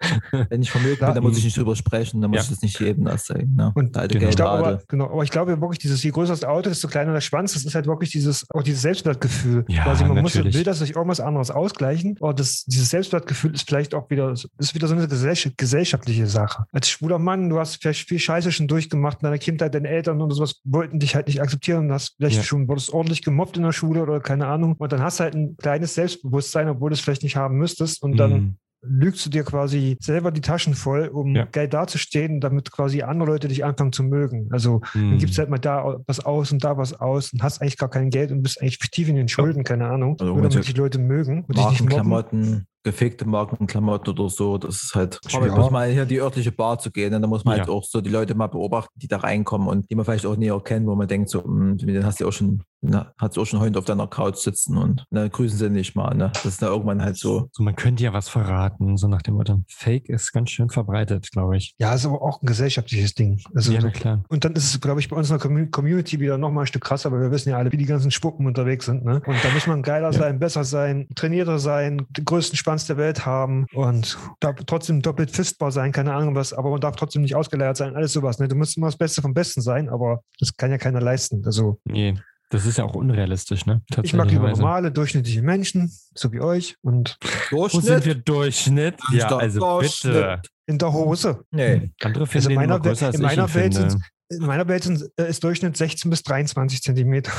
wenn ich vermögen bin, dann muss ich nicht drüber sprechen, dann muss Ja. ich das nicht jedem erzählen. Ne? Und alte genau. Ich glaube aber, genau, aber ich glaube wirklich, dieses je größer das Auto, desto kleiner der Schwanz, das ist halt wirklich dieses, auch dieses Selbstwertgefühl. Ja, Quasi, man muss, natürlich. will das durch irgendwas anderes ausgleichen. Aber das, dieses Selbstwertgefühl ist vielleicht auch wieder, ist wieder so eine gesell- gesellschaftliche Sache. Als schwuler Mann, du hast vielleicht viel Scheiße schon durchgemacht in deiner Kindheit, deine Eltern und sowas wollten dich halt nicht akzeptieren und hast vielleicht Ja. schon, wurdest ordentlich gemobbt in der Schule oder keine Ahnung. Und dann hast du halt ein kleines Selbstbewusstsein, obwohl du es vielleicht nicht haben müsstest. Und dann Mhm. lügst du dir quasi selber die Taschen voll, um Ja. geil dazustehen, damit quasi andere Leute dich anfangen zu mögen. Also dann Mhm. gibst du halt mal da was aus und da was aus und hast eigentlich gar kein Geld und bist eigentlich tief in den Schulden, keine Ahnung. Also Nur damit die Leute mögen und dich nicht mobben. Markenklamotten, gefakte Markenklamotten oder so. Das ist halt, Ja. ja. muss mal hier in die örtliche Bar zu gehen. Und da muss man halt Ja. auch so die Leute mal beobachten, die da reinkommen und die man vielleicht auch näher kennt, wo man denkt, so, hm, mit denen hast du auch schon, na, hast du auch schon heute auf deiner Couch sitzen und na, grüßen sie nicht mal. Ne? Das ist da irgendwann halt so. So, man könnte ja was verraten, so nach dem Motto. Fake ist ganz schön verbreitet, glaube ich. Ja, ist aber auch ein gesellschaftliches Ding. Also, ja, na klar. und dann ist es, glaube ich, bei unserer Commu- Community wieder noch mal ein Stück krasser, weil wir wissen ja alle, wie die ganzen Spuppen unterwegs sind. Ne? Und da muss man geiler Ja. sein, besser sein, trainierter sein, den größten Schwanz der Welt haben und darf trotzdem doppelt fistbar sein, keine Ahnung was, aber man darf trotzdem nicht ausgeleiert sein, alles sowas. Ne? Du musst immer das Beste vom Besten sein, aber das kann ja keiner leisten. Also Nee, das ist ja auch unrealistisch, ne? ich mag lieber normale, durchschnittliche Menschen, so wie euch und Wo sind wir Durchschnitt? Ja, also Durchschnitt. bitte. in der Hose. Nee. Andere Also finden in den meiner Welt- in meiner Welt finde. sind- In meiner Welt sind, äh, ist Durchschnitt 16 bis 23 Zentimeter.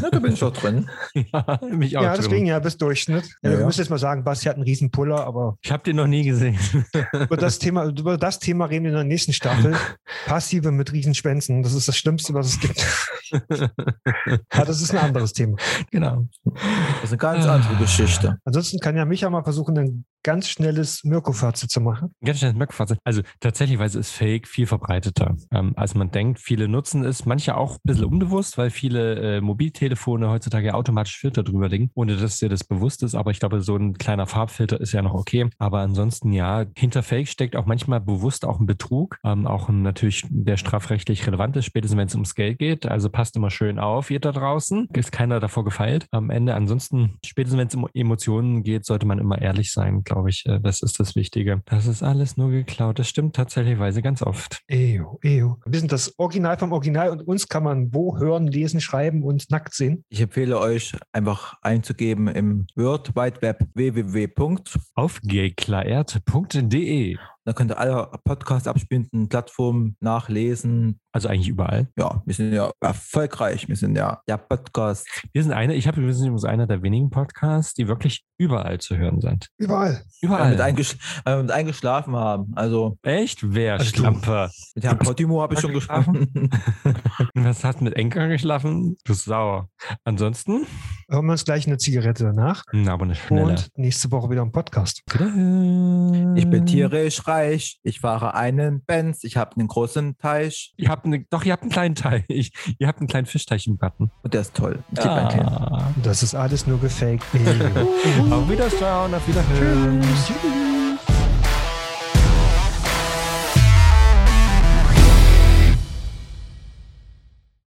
Ja, da bin ich doch drin. [laughs] ja, mich auch. Ja, drin. deswegen ja bis Durchschnitt. Ja, Ja. Wir müssen jetzt mal sagen, Basti hat einen riesen Puller, aber Ich habe den noch nie gesehen. [laughs] über das Thema, über das Thema reden wir in der nächsten Staffel. Passive mit Riesenschwänzen. Das ist das Schlimmste, was es gibt. [laughs] ja, das ist ein anderes Thema. genau. Das ist eine ganz andere Geschichte. Ansonsten kann ja Micha mal versuchen, ein ganz schnelles Mirko-Fazit zu machen. Ganz schnell Merkphase. Also tatsächlich ist Fake viel verbreiteter, ähm, als man denkt. Viele nutzen es, manche auch ein bisschen unbewusst, weil viele äh, Mobiltelefone heutzutage automatisch Filter drüber legen, ohne dass dir das bewusst ist. Aber ich glaube, so ein kleiner Farbfilter ist ja noch okay. Aber ansonsten ja, hinter Fake steckt auch manchmal bewusst auch ein Betrug, ähm, auch ein, natürlich, der strafrechtlich relevant ist, spätestens wenn es ums Geld geht. Also passt immer schön auf, ihr da draußen. Ist keiner davor gefeilt am Ende. Ansonsten, spätestens wenn es um Emotionen geht, sollte man immer ehrlich sein, glaube ich. Äh, Das ist das Wichtige. Das ist alles nur geklaut. Das stimmt tatsächlich ganz oft. Ejo, ejo. Wir sind das Original vom Original und uns kann man wo hören, lesen, schreiben und nackt sehen. Ich empfehle euch einfach einzugeben im World Wide Web www. Auf geklaert.de. Da könnt ihr alle Podcast abspielenden Plattformen nachlesen. Also eigentlich überall. Ja, wir sind ja erfolgreich. Wir sind ja der Podcast. Wir sind eine, ich habe wir sind übrigens einer der wenigen Podcasts, die wirklich überall zu hören sind. Überall. Weil wir Überall. mit, eingesch weil wir mit eingeschlafen haben. Also Echt? Wer? Also du. Schlampe. mit Herrn Podimo habe ich schon geschlafen. [laughs] Was hast du mit Enker geschlafen? Du sauer. Ansonsten? Hören wir uns gleich eine Zigarette danach. Na, aber eine schnelle. Und nächste Woche wieder im Podcast. Ich bin tierisch reich. Ich fahre einen Benz. Ich habe einen großen Teich. Ihr habt eine, doch, ihr habt einen kleinen Teich. Ihr habt einen kleinen Fischteich im Garten. Und der ist toll. Ah. Das ist alles nur gefaked. [laughs] Auf Wiederschauen, auf Wiederhören. Tschüss.